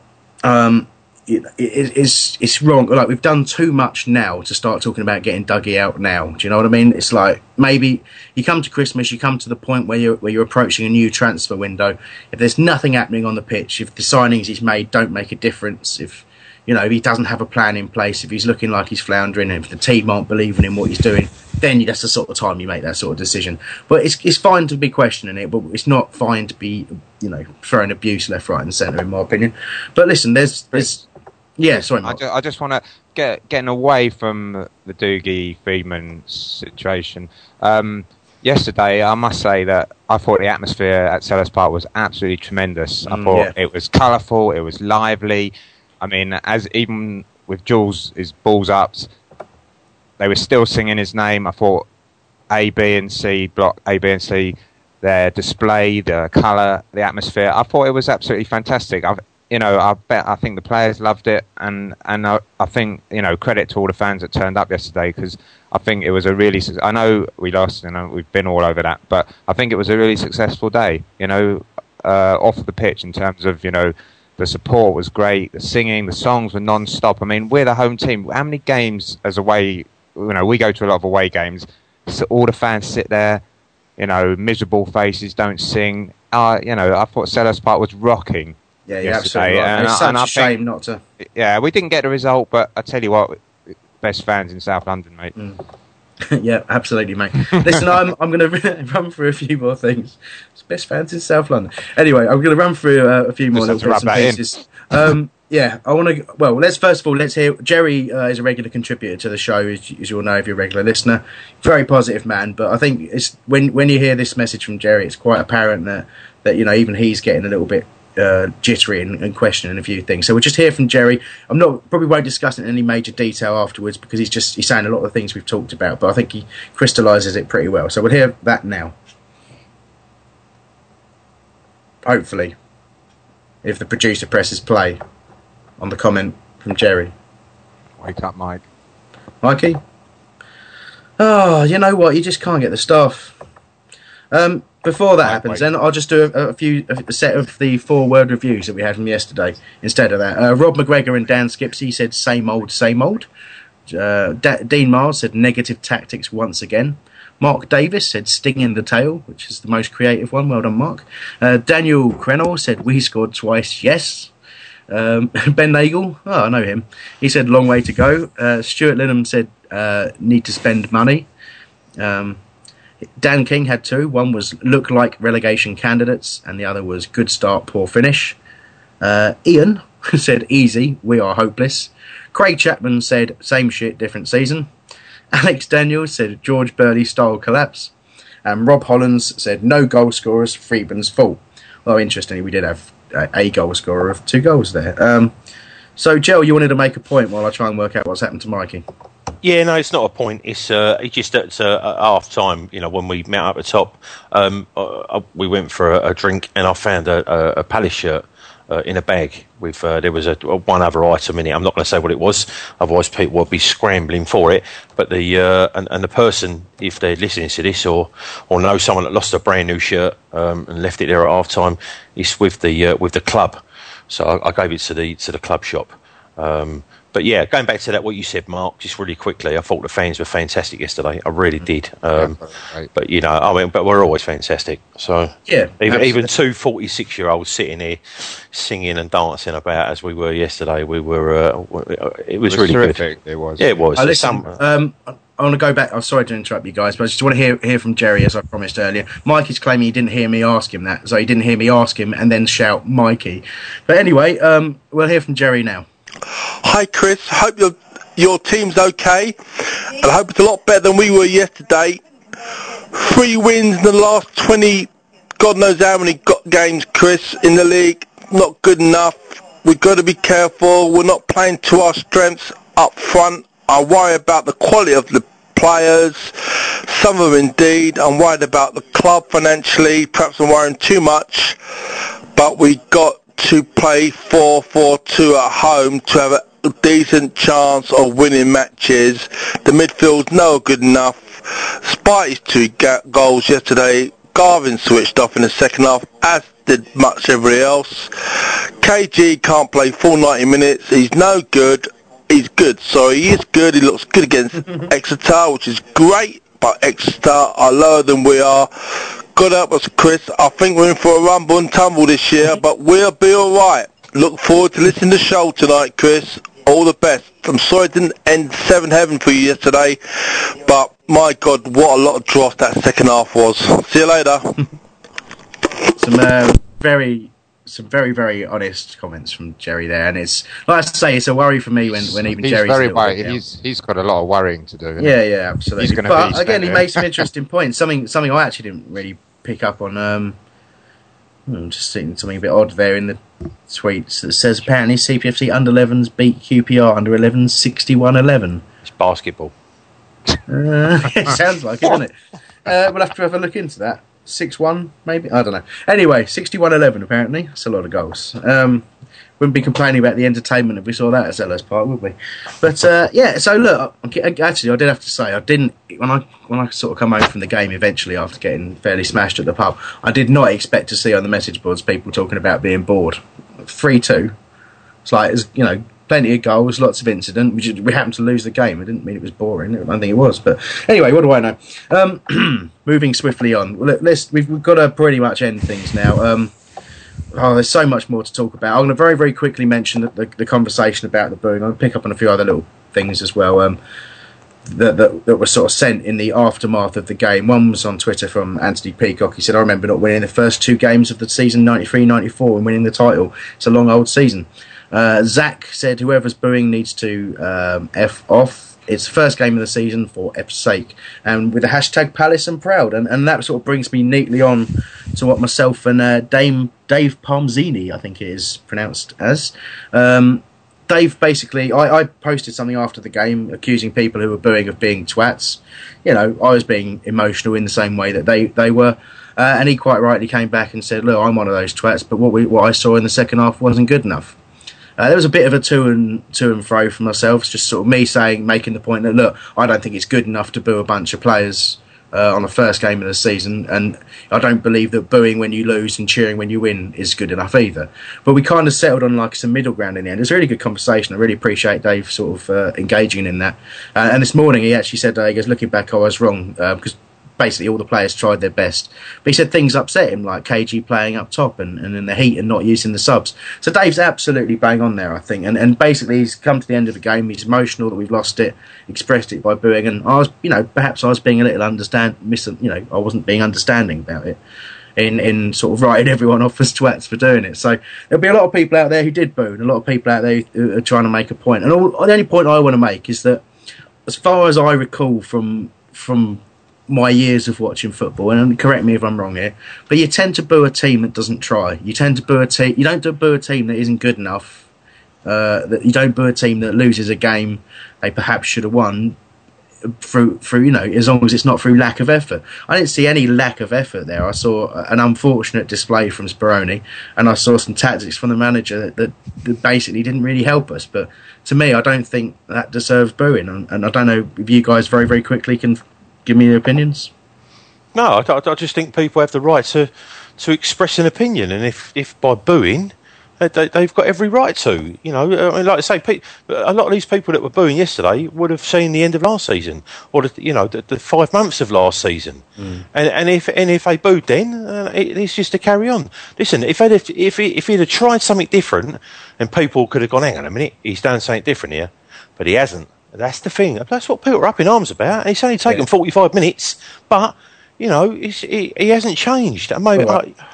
Um, it, it, it's it's wrong. Like we've done too much now to start talking about getting Dougie out now. Do you know what I mean? It's like maybe you come to Christmas, you come to the point where you're where you're approaching a new transfer window. If there's nothing happening on the pitch, if the signings he's made don't make a difference, if you know if he doesn't have a plan in place, if he's looking like he's floundering, if the team aren't believing in what he's doing, then that's the sort of time you make that sort of decision. But it's it's fine to be questioning it, but it's not fine to be you know throwing abuse left, right, and centre, in my opinion. But listen, there's there's yeah, sorry, I just, I just want to get getting away from the Dougie Freedman situation. Um, yesterday, I must say that I thought the atmosphere at Selhurst Park was absolutely tremendous. I Mm, thought yeah. it was colourful, it was lively. I mean, as even with Jules' his balls ups, they were still singing his name. I thought A, B, and C block A, B, and C. Their display, the colour, the atmosphere. I thought it was absolutely fantastic. I've, you know, I bet I think the players loved it, and and I, I think you know credit to all the fans that turned up yesterday because I think it was a really. I know we lost, you know, we've been all over that, but I think it was a really successful day. You know, uh, off the pitch in terms of you know the support was great, the singing, the songs were non-stop. I mean, we're the home team. How many games as away? You know, we go to a lot of away games. So all the fans sit there, you know, miserable faces, don't sing. Uh, you know, I thought Selhurst Park was rocking. Yeah, yesterday, absolutely right. and It's I- such a shame think- not to. Yeah, we didn't get the result, but I tell you what, best fans in South London, mate. yeah, absolutely, mate. Listen, I'm I'm going to run through a few more things. It's best fans in South London. Anyway, I'm going to run through uh, a few more Just little bits and rub that in. pieces. Um, yeah, I want to. Well, let's first of all let's hear. Jerry uh, is a regular contributor to the show, as, as you all know if you're a regular listener. Very positive man, but I think it's when when you hear this message from Jerry, it's quite apparent that that you know even he's getting a little bit uh, jittery and, and questioning a few things. So we'll just hear from Jerry. I'm not probably won't discuss it in any major detail afterwards because he's just he's saying a lot of the things we've talked about, but I think he crystallises it pretty well. So we'll hear that now. Hopefully, if the producer presses play on the comment from Jerry. Wake up, Mike. Mikey? Oh, you know what? You just can't get the stuff. Um, before that happens, then I'll just do a, a few a set of the four word reviews that we had from yesterday. Instead of that, uh, Rob McGregor and Dan Skipsey said same old, same old. Uh, Da- Dean Miles said negative tactics once again. Mark Davis said sting in the tail, which is the most creative one. Well done, Mark. Uh, Daniel Krenor said we scored twice. Yes. Um, ben Nagel, oh, I know him. He said long way to go. Uh, Stuart Linham said uh, need to spend money. Um, Dan King had two. One was look like relegation candidates, and the other was good start, poor finish. Uh, Ian said easy, we are hopeless. Craig Chapman said same shit, different season. Alex Daniels said George Burley style collapse. And Rob Hollins said no goal scorers, Freedman's fault. Well, interestingly, we did have a, a goal scorer of two goals there. Um, so, Joe, you wanted to make a point while I try and work out what's happened to Mikey. Yeah, no, it's not a point. It's uh, it's just at uh, at half time. You know, when we met up at the top, um, uh, we went for a, a drink, and I found a, a, a Palace shirt uh, in a bag. With uh, there was a, one other item in it. I'm not going to say what it was, otherwise people would be scrambling for it. But the uh, and, and the person, if they're listening to this or or know someone that lost a brand new shirt um, and left it there at half time, is with the uh, with the club. So I, I gave it to the to the club shop. Um, but yeah, going back to that, what you said, Mark, just really quickly, I thought the fans were fantastic yesterday. I really did. Um, but you know, I mean, but we're always fantastic. So Yeah, even even two 46 year olds sitting here singing and dancing about as we were yesterday, we were. Uh, it was, was really terrific, good. it was. Yeah, it was. Uh, There's listen, some- um, I want to go back. I'm sorry to interrupt you guys, but I just want to hear hear from Jerry as I promised earlier. Mike is claiming he didn't hear me ask him that, so he didn't hear me ask him and then shout Mikey. But anyway, um, we'll hear from Jerry now. Hi, Chris. Hope your your team's okay, and I hope it's a lot better than we were yesterday. Three wins in the last twenty, God knows how many games, Chris, in the league. Not good enough. We've got to be careful. We're not playing to our strengths up front. I worry about the quality of the players. Some of them indeed. I'm worried about the club financially. Perhaps I'm worrying too much. But we got to play 4-4-2 at home to have a decent chance of winning matches. The midfield's no good enough. Despite his two goals yesterday, Garvan switched off in the second half, as did much everybody else. KG can't play full 90 minutes. He's no good. He's good. Sorry, he is good. He looks good against Exeter, which is great. But Exeter are lower than we are. God help us, Chris. I think we're in for a rumble and tumble this year, but we'll be all right. Look forward to listening to the show tonight, Chris. All the best. I'm sorry it didn't end seven heaven for you yesterday, but my God, what a lot of dross that second half was. See you later. some uh, very some very very honest comments from Jerry there, and it's like I say, it's a worry for me when, when even he's Jerry's very a worried. down. He's he's got a lot of worrying to do. isn't he? Yeah, yeah, absolutely. He's but be again, he spending- made some interesting points. Something something I actually didn't really pick up on. Um, hmm, I'm just seeing something a bit odd there in the tweets that says apparently CPFC under 11s beat QPR under 11s 61-11. It's basketball. Uh, it sounds like it, doesn't it? Uh, we'll have to have a look into that. 6 1, maybe? I don't know. Anyway, 61 11, apparently. That's a lot of goals. Um, wouldn't be complaining about the entertainment if we saw that at Selhurst Park, would we? But uh, yeah, so look, I- actually, I did have to say, I didn't, when I when I sort of come home from the game eventually after getting fairly smashed at the pub, I did not expect to see on the message boards people talking about being bored. 3 2. It's like, you know, plenty of goals, lots of incident. We, just, we happened to lose the game. I didn't mean it was boring. I don't think it was. But anyway, what do I know? Um, moving swiftly on. Let's, we've, we've got to pretty much end things now. Um, oh, there's so much more to talk about. I'm going to very, very quickly mention the, the, the conversation about the booing. I'll pick up on a few other little things as well. Um, that, that, that were sort of sent in the aftermath of the game. One was on Twitter from Anthony Peacock. He said, I remember not winning the first two games of the season 93 94 and winning the title. It's a long old season. Uh, Zach said, Whoever's booing needs to um, F off. It's the first game of the season for F's sake. And with the hashtag Palace and Proud. And, and that sort of brings me neatly on to what myself and uh, Dame Dave Palmzini, I think it is pronounced as, um, Dave basically, I, I posted something after the game accusing people who were booing of being twats. You know, I was being emotional in the same way that they, they were. Uh, and he quite rightly came back and said, Look, I'm one of those twats, but what, we, what I saw in the second half wasn't good enough. Uh, there was a bit of a to and to and fro for myself. It's just sort of me saying, making the point that look, I don't think it's good enough to boo a bunch of players uh, on the first game of the season, and I don't believe that booing when you lose and cheering when you win is good enough either. But we kind of settled on like some middle ground in the end. It was a really good conversation. I really appreciate Dave sort of uh, engaging in that. Uh, and this morning he actually said, uh, he goes, looking back, I was wrong uh, because basically all the players tried their best. But he said things upset him, like KG playing up top and, and in the heat and not using the subs. So Dave's absolutely bang on there, I think. And and basically he's come to the end of the game. He's emotional that we've lost it, expressed it by booing. And I was, you know, perhaps I was being a little understand, mis- you know, I wasn't being understanding about it. In, in sort of writing everyone off as twats for doing it. So there'll be a lot of people out there who did boo, and a lot of people out there who are trying to make a point. And all, the only point I want to make is that, as far as I recall from from my years of watching football, and correct me if I'm wrong here, but you tend to boo a team that doesn't try. You tend to boo a team. You don't do boo a team that isn't good enough. Uh, that you don't boo a team that loses a game they perhaps should have won through through you know as long as it's not through lack of effort. I didn't see any lack of effort there. I saw an unfortunate display from Speroni, and I saw some tactics from the manager that, that, that basically didn't really help us. But to me, I don't think that deserves booing, and, and I don't know if you guys very very quickly can give me your opinions. No, I, I- just think people have the right to to express an opinion, and if, if by booing, they, they, they've got every right to. You know, I mean, like I say, pe- a lot of these people that were booing yesterday would have seen the end of last season, or the, you know, the, the five months of last season. And, and if and if they booed then, uh, it, it's just to carry on. Listen, if they'd have, if he, if he'd have tried something different, and people could have gone, hang on a minute, he's done something different here, but he hasn't. That's the thing. That's what people are up in arms about. And it's only taken 45 minutes, but you know, it's, he, he hasn't changed. I mean, All right. I-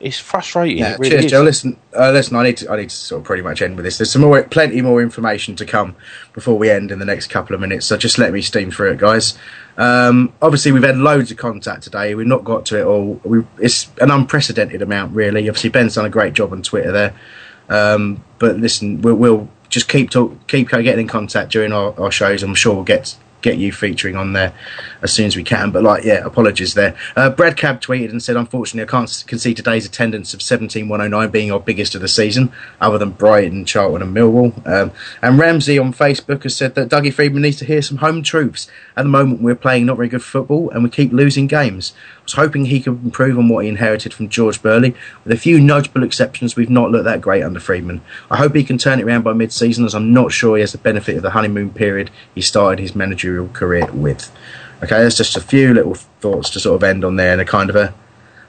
it's frustrating. Yeah, it really cheers, is. Joe. Listen, uh, listen. I need to. I need to sort of pretty much end with this. There's some more, plenty more information to come before we end in the next couple of minutes. So just let me steam through it, guys. Um, obviously, we've had loads of contact today. We've not got to it all. We, it's an unprecedented amount, really. Obviously, Ben's done a great job on Twitter there. Um, but listen, we'll, we'll just keep talk, keep getting in contact during our, our shows. I'm sure we'll get get you featuring on there. As soon as we can. But like, yeah, apologies there. Uh, Brad Cab tweeted and said, unfortunately, I can't concede today's attendance of 17109 being our biggest of the season, other than Brighton, Charlton, and Millwall. Um, and Ramsey on Facebook has said that Dougie Freedman needs to hear some home truths. At the moment, we're playing not very good football, and we keep losing games. I was hoping he could improve on what he inherited from George Burley. With a few notable exceptions, we've not looked that great under Freedman. I hope he can turn it around by mid-season, as I'm not sure he has the benefit of the honeymoon period he started his managerial career with. Okay, that's just a few little thoughts to sort of end on there, and a kind of a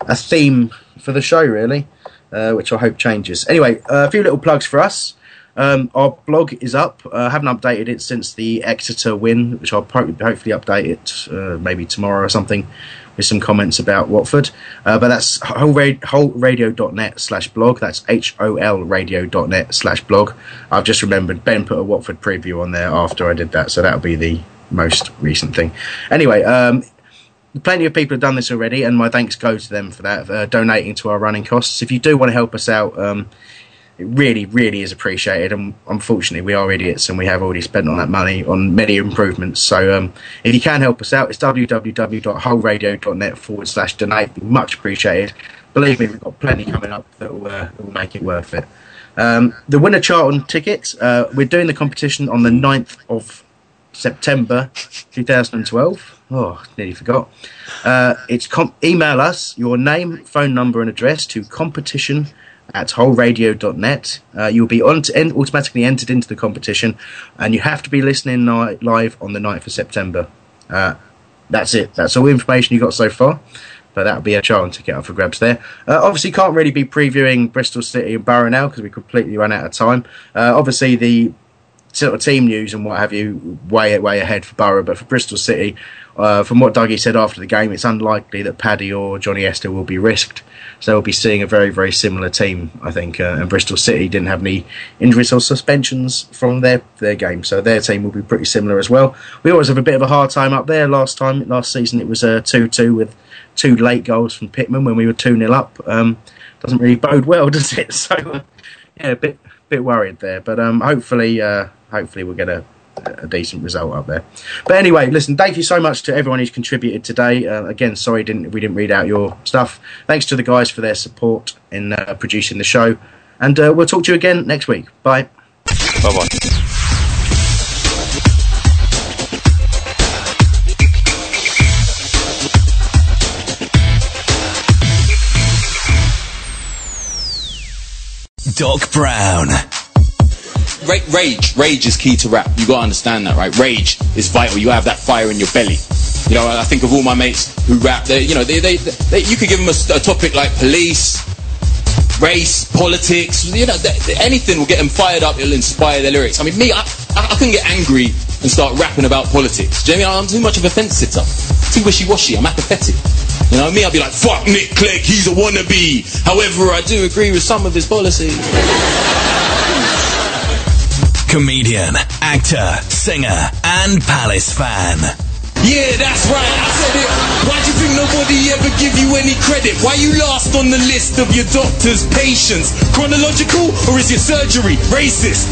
a theme for the show, really, uh, which I hope changes. Anyway, uh, a few little plugs for us. Um, our blog is up. Uh, I haven't updated it since the Exeter win, which I'll hopefully update it uh, maybe tomorrow or something with some comments about Watford. Uh, but that's holradio.net slash blog. That's H-O-L radio.net slash blog. I've just remembered Ben put a Watford preview on there after I did that, so that'll be the most recent thing. Anyway, um, plenty of people have done this already, and my thanks go to them for that, uh, donating to our running costs. If you do want to help us out, um, it really, really is appreciated. And unfortunately, we are idiots and we have already spent on that money on many improvements. So um, if you can help us out, it's www.holradio.net forward slash donate. Much appreciated. Believe me, we've got plenty coming up that will, uh, make it worth it. Um, the winner chart on tickets, uh, we're doing the competition on the 9th of September 2012. Oh, nearly forgot. Uh, it's com- email us your name, phone number, and address to competition at holradio.net. Uh, you'll be on en- automatically entered into the competition, and you have to be listening ni- live on the 9th of September. Uh, that's it. That's all the information you got so far. But that'll be a chance to get up for grabs there. Uh, obviously, can't really be previewing Bristol City and Borough now because we completely run out of time. Uh, obviously, the sort of team news and what have you way way ahead for Borough, but for Bristol City, uh, from what Dougie said after the game, it's unlikely that Paddy or Johnny Ertl will be risked. So we'll be seeing a very very similar team, I think. Uh, and Bristol City didn't have any injuries or suspensions from their their game, so their team will be pretty similar as well. We always have a bit of a hard time up there. Last time last season it was a two two with two late goals from Pitman when we were two 0 up. Um, doesn't really bode well, does it? So uh, yeah, a bit bit worried there, but um, hopefully. Uh, hopefully we'll get a, a decent result up there. But anyway, listen, thank you so much to everyone who's contributed today. Uh, again, sorry didn't we didn't read out your stuff. Thanks to the guys for their support in uh, producing the show, and uh, we'll talk to you again next week. Bye. Bye bye. Doc Brown. Ra- rage, rage is key to rap. You gotta understand that, right? Rage is vital. You have that fire in your belly. You know, I think of all my mates who rap. They, you know, they, they, they you could give them a, a topic like police, race, politics. You know, th- th- anything will get them fired up. It'll inspire their lyrics. I mean, me, I, I, I get angry and start rapping about politics. Do you know I? I'm too much of a fence sitter. Too wishy-washy. I'm apathetic. You know, me, I'll be like, fuck Nick Clegg, he's a wannabe. However, I do agree with some of his policies. Comedian, actor, singer, and Palace fan. Yeah, that's right. I said it. Nobody ever give you any credit? Why you last on the list of your doctor's patients? Chronological or is your surgery racist?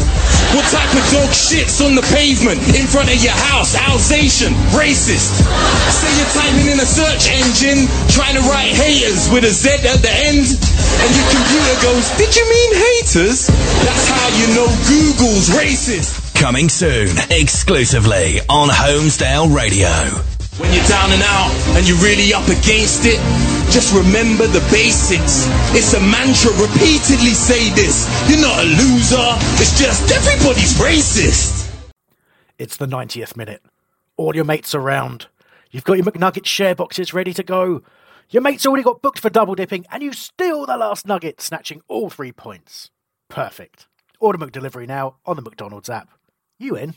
What type of dog shits on the pavement in front of your house? Alsatian, racist. Say you're typing in a search engine, trying to write haters with a Z at the end, and your computer goes, "Did you mean haters?" That's how you know Google's racist. Coming soon, exclusively on Holmesdale Radio. When you're down and out and you're really up against it, just remember the basics. It's a mantra, repeatedly say this. You're not a loser, it's just everybody's racist. It's the 90th minute. All your mates around. You've got your McNugget share boxes ready to go. Your mate's already got booked for double dipping, and you steal the last nugget, snatching all three points. Perfect. Order McDelivery now on the McDonald's app. You in?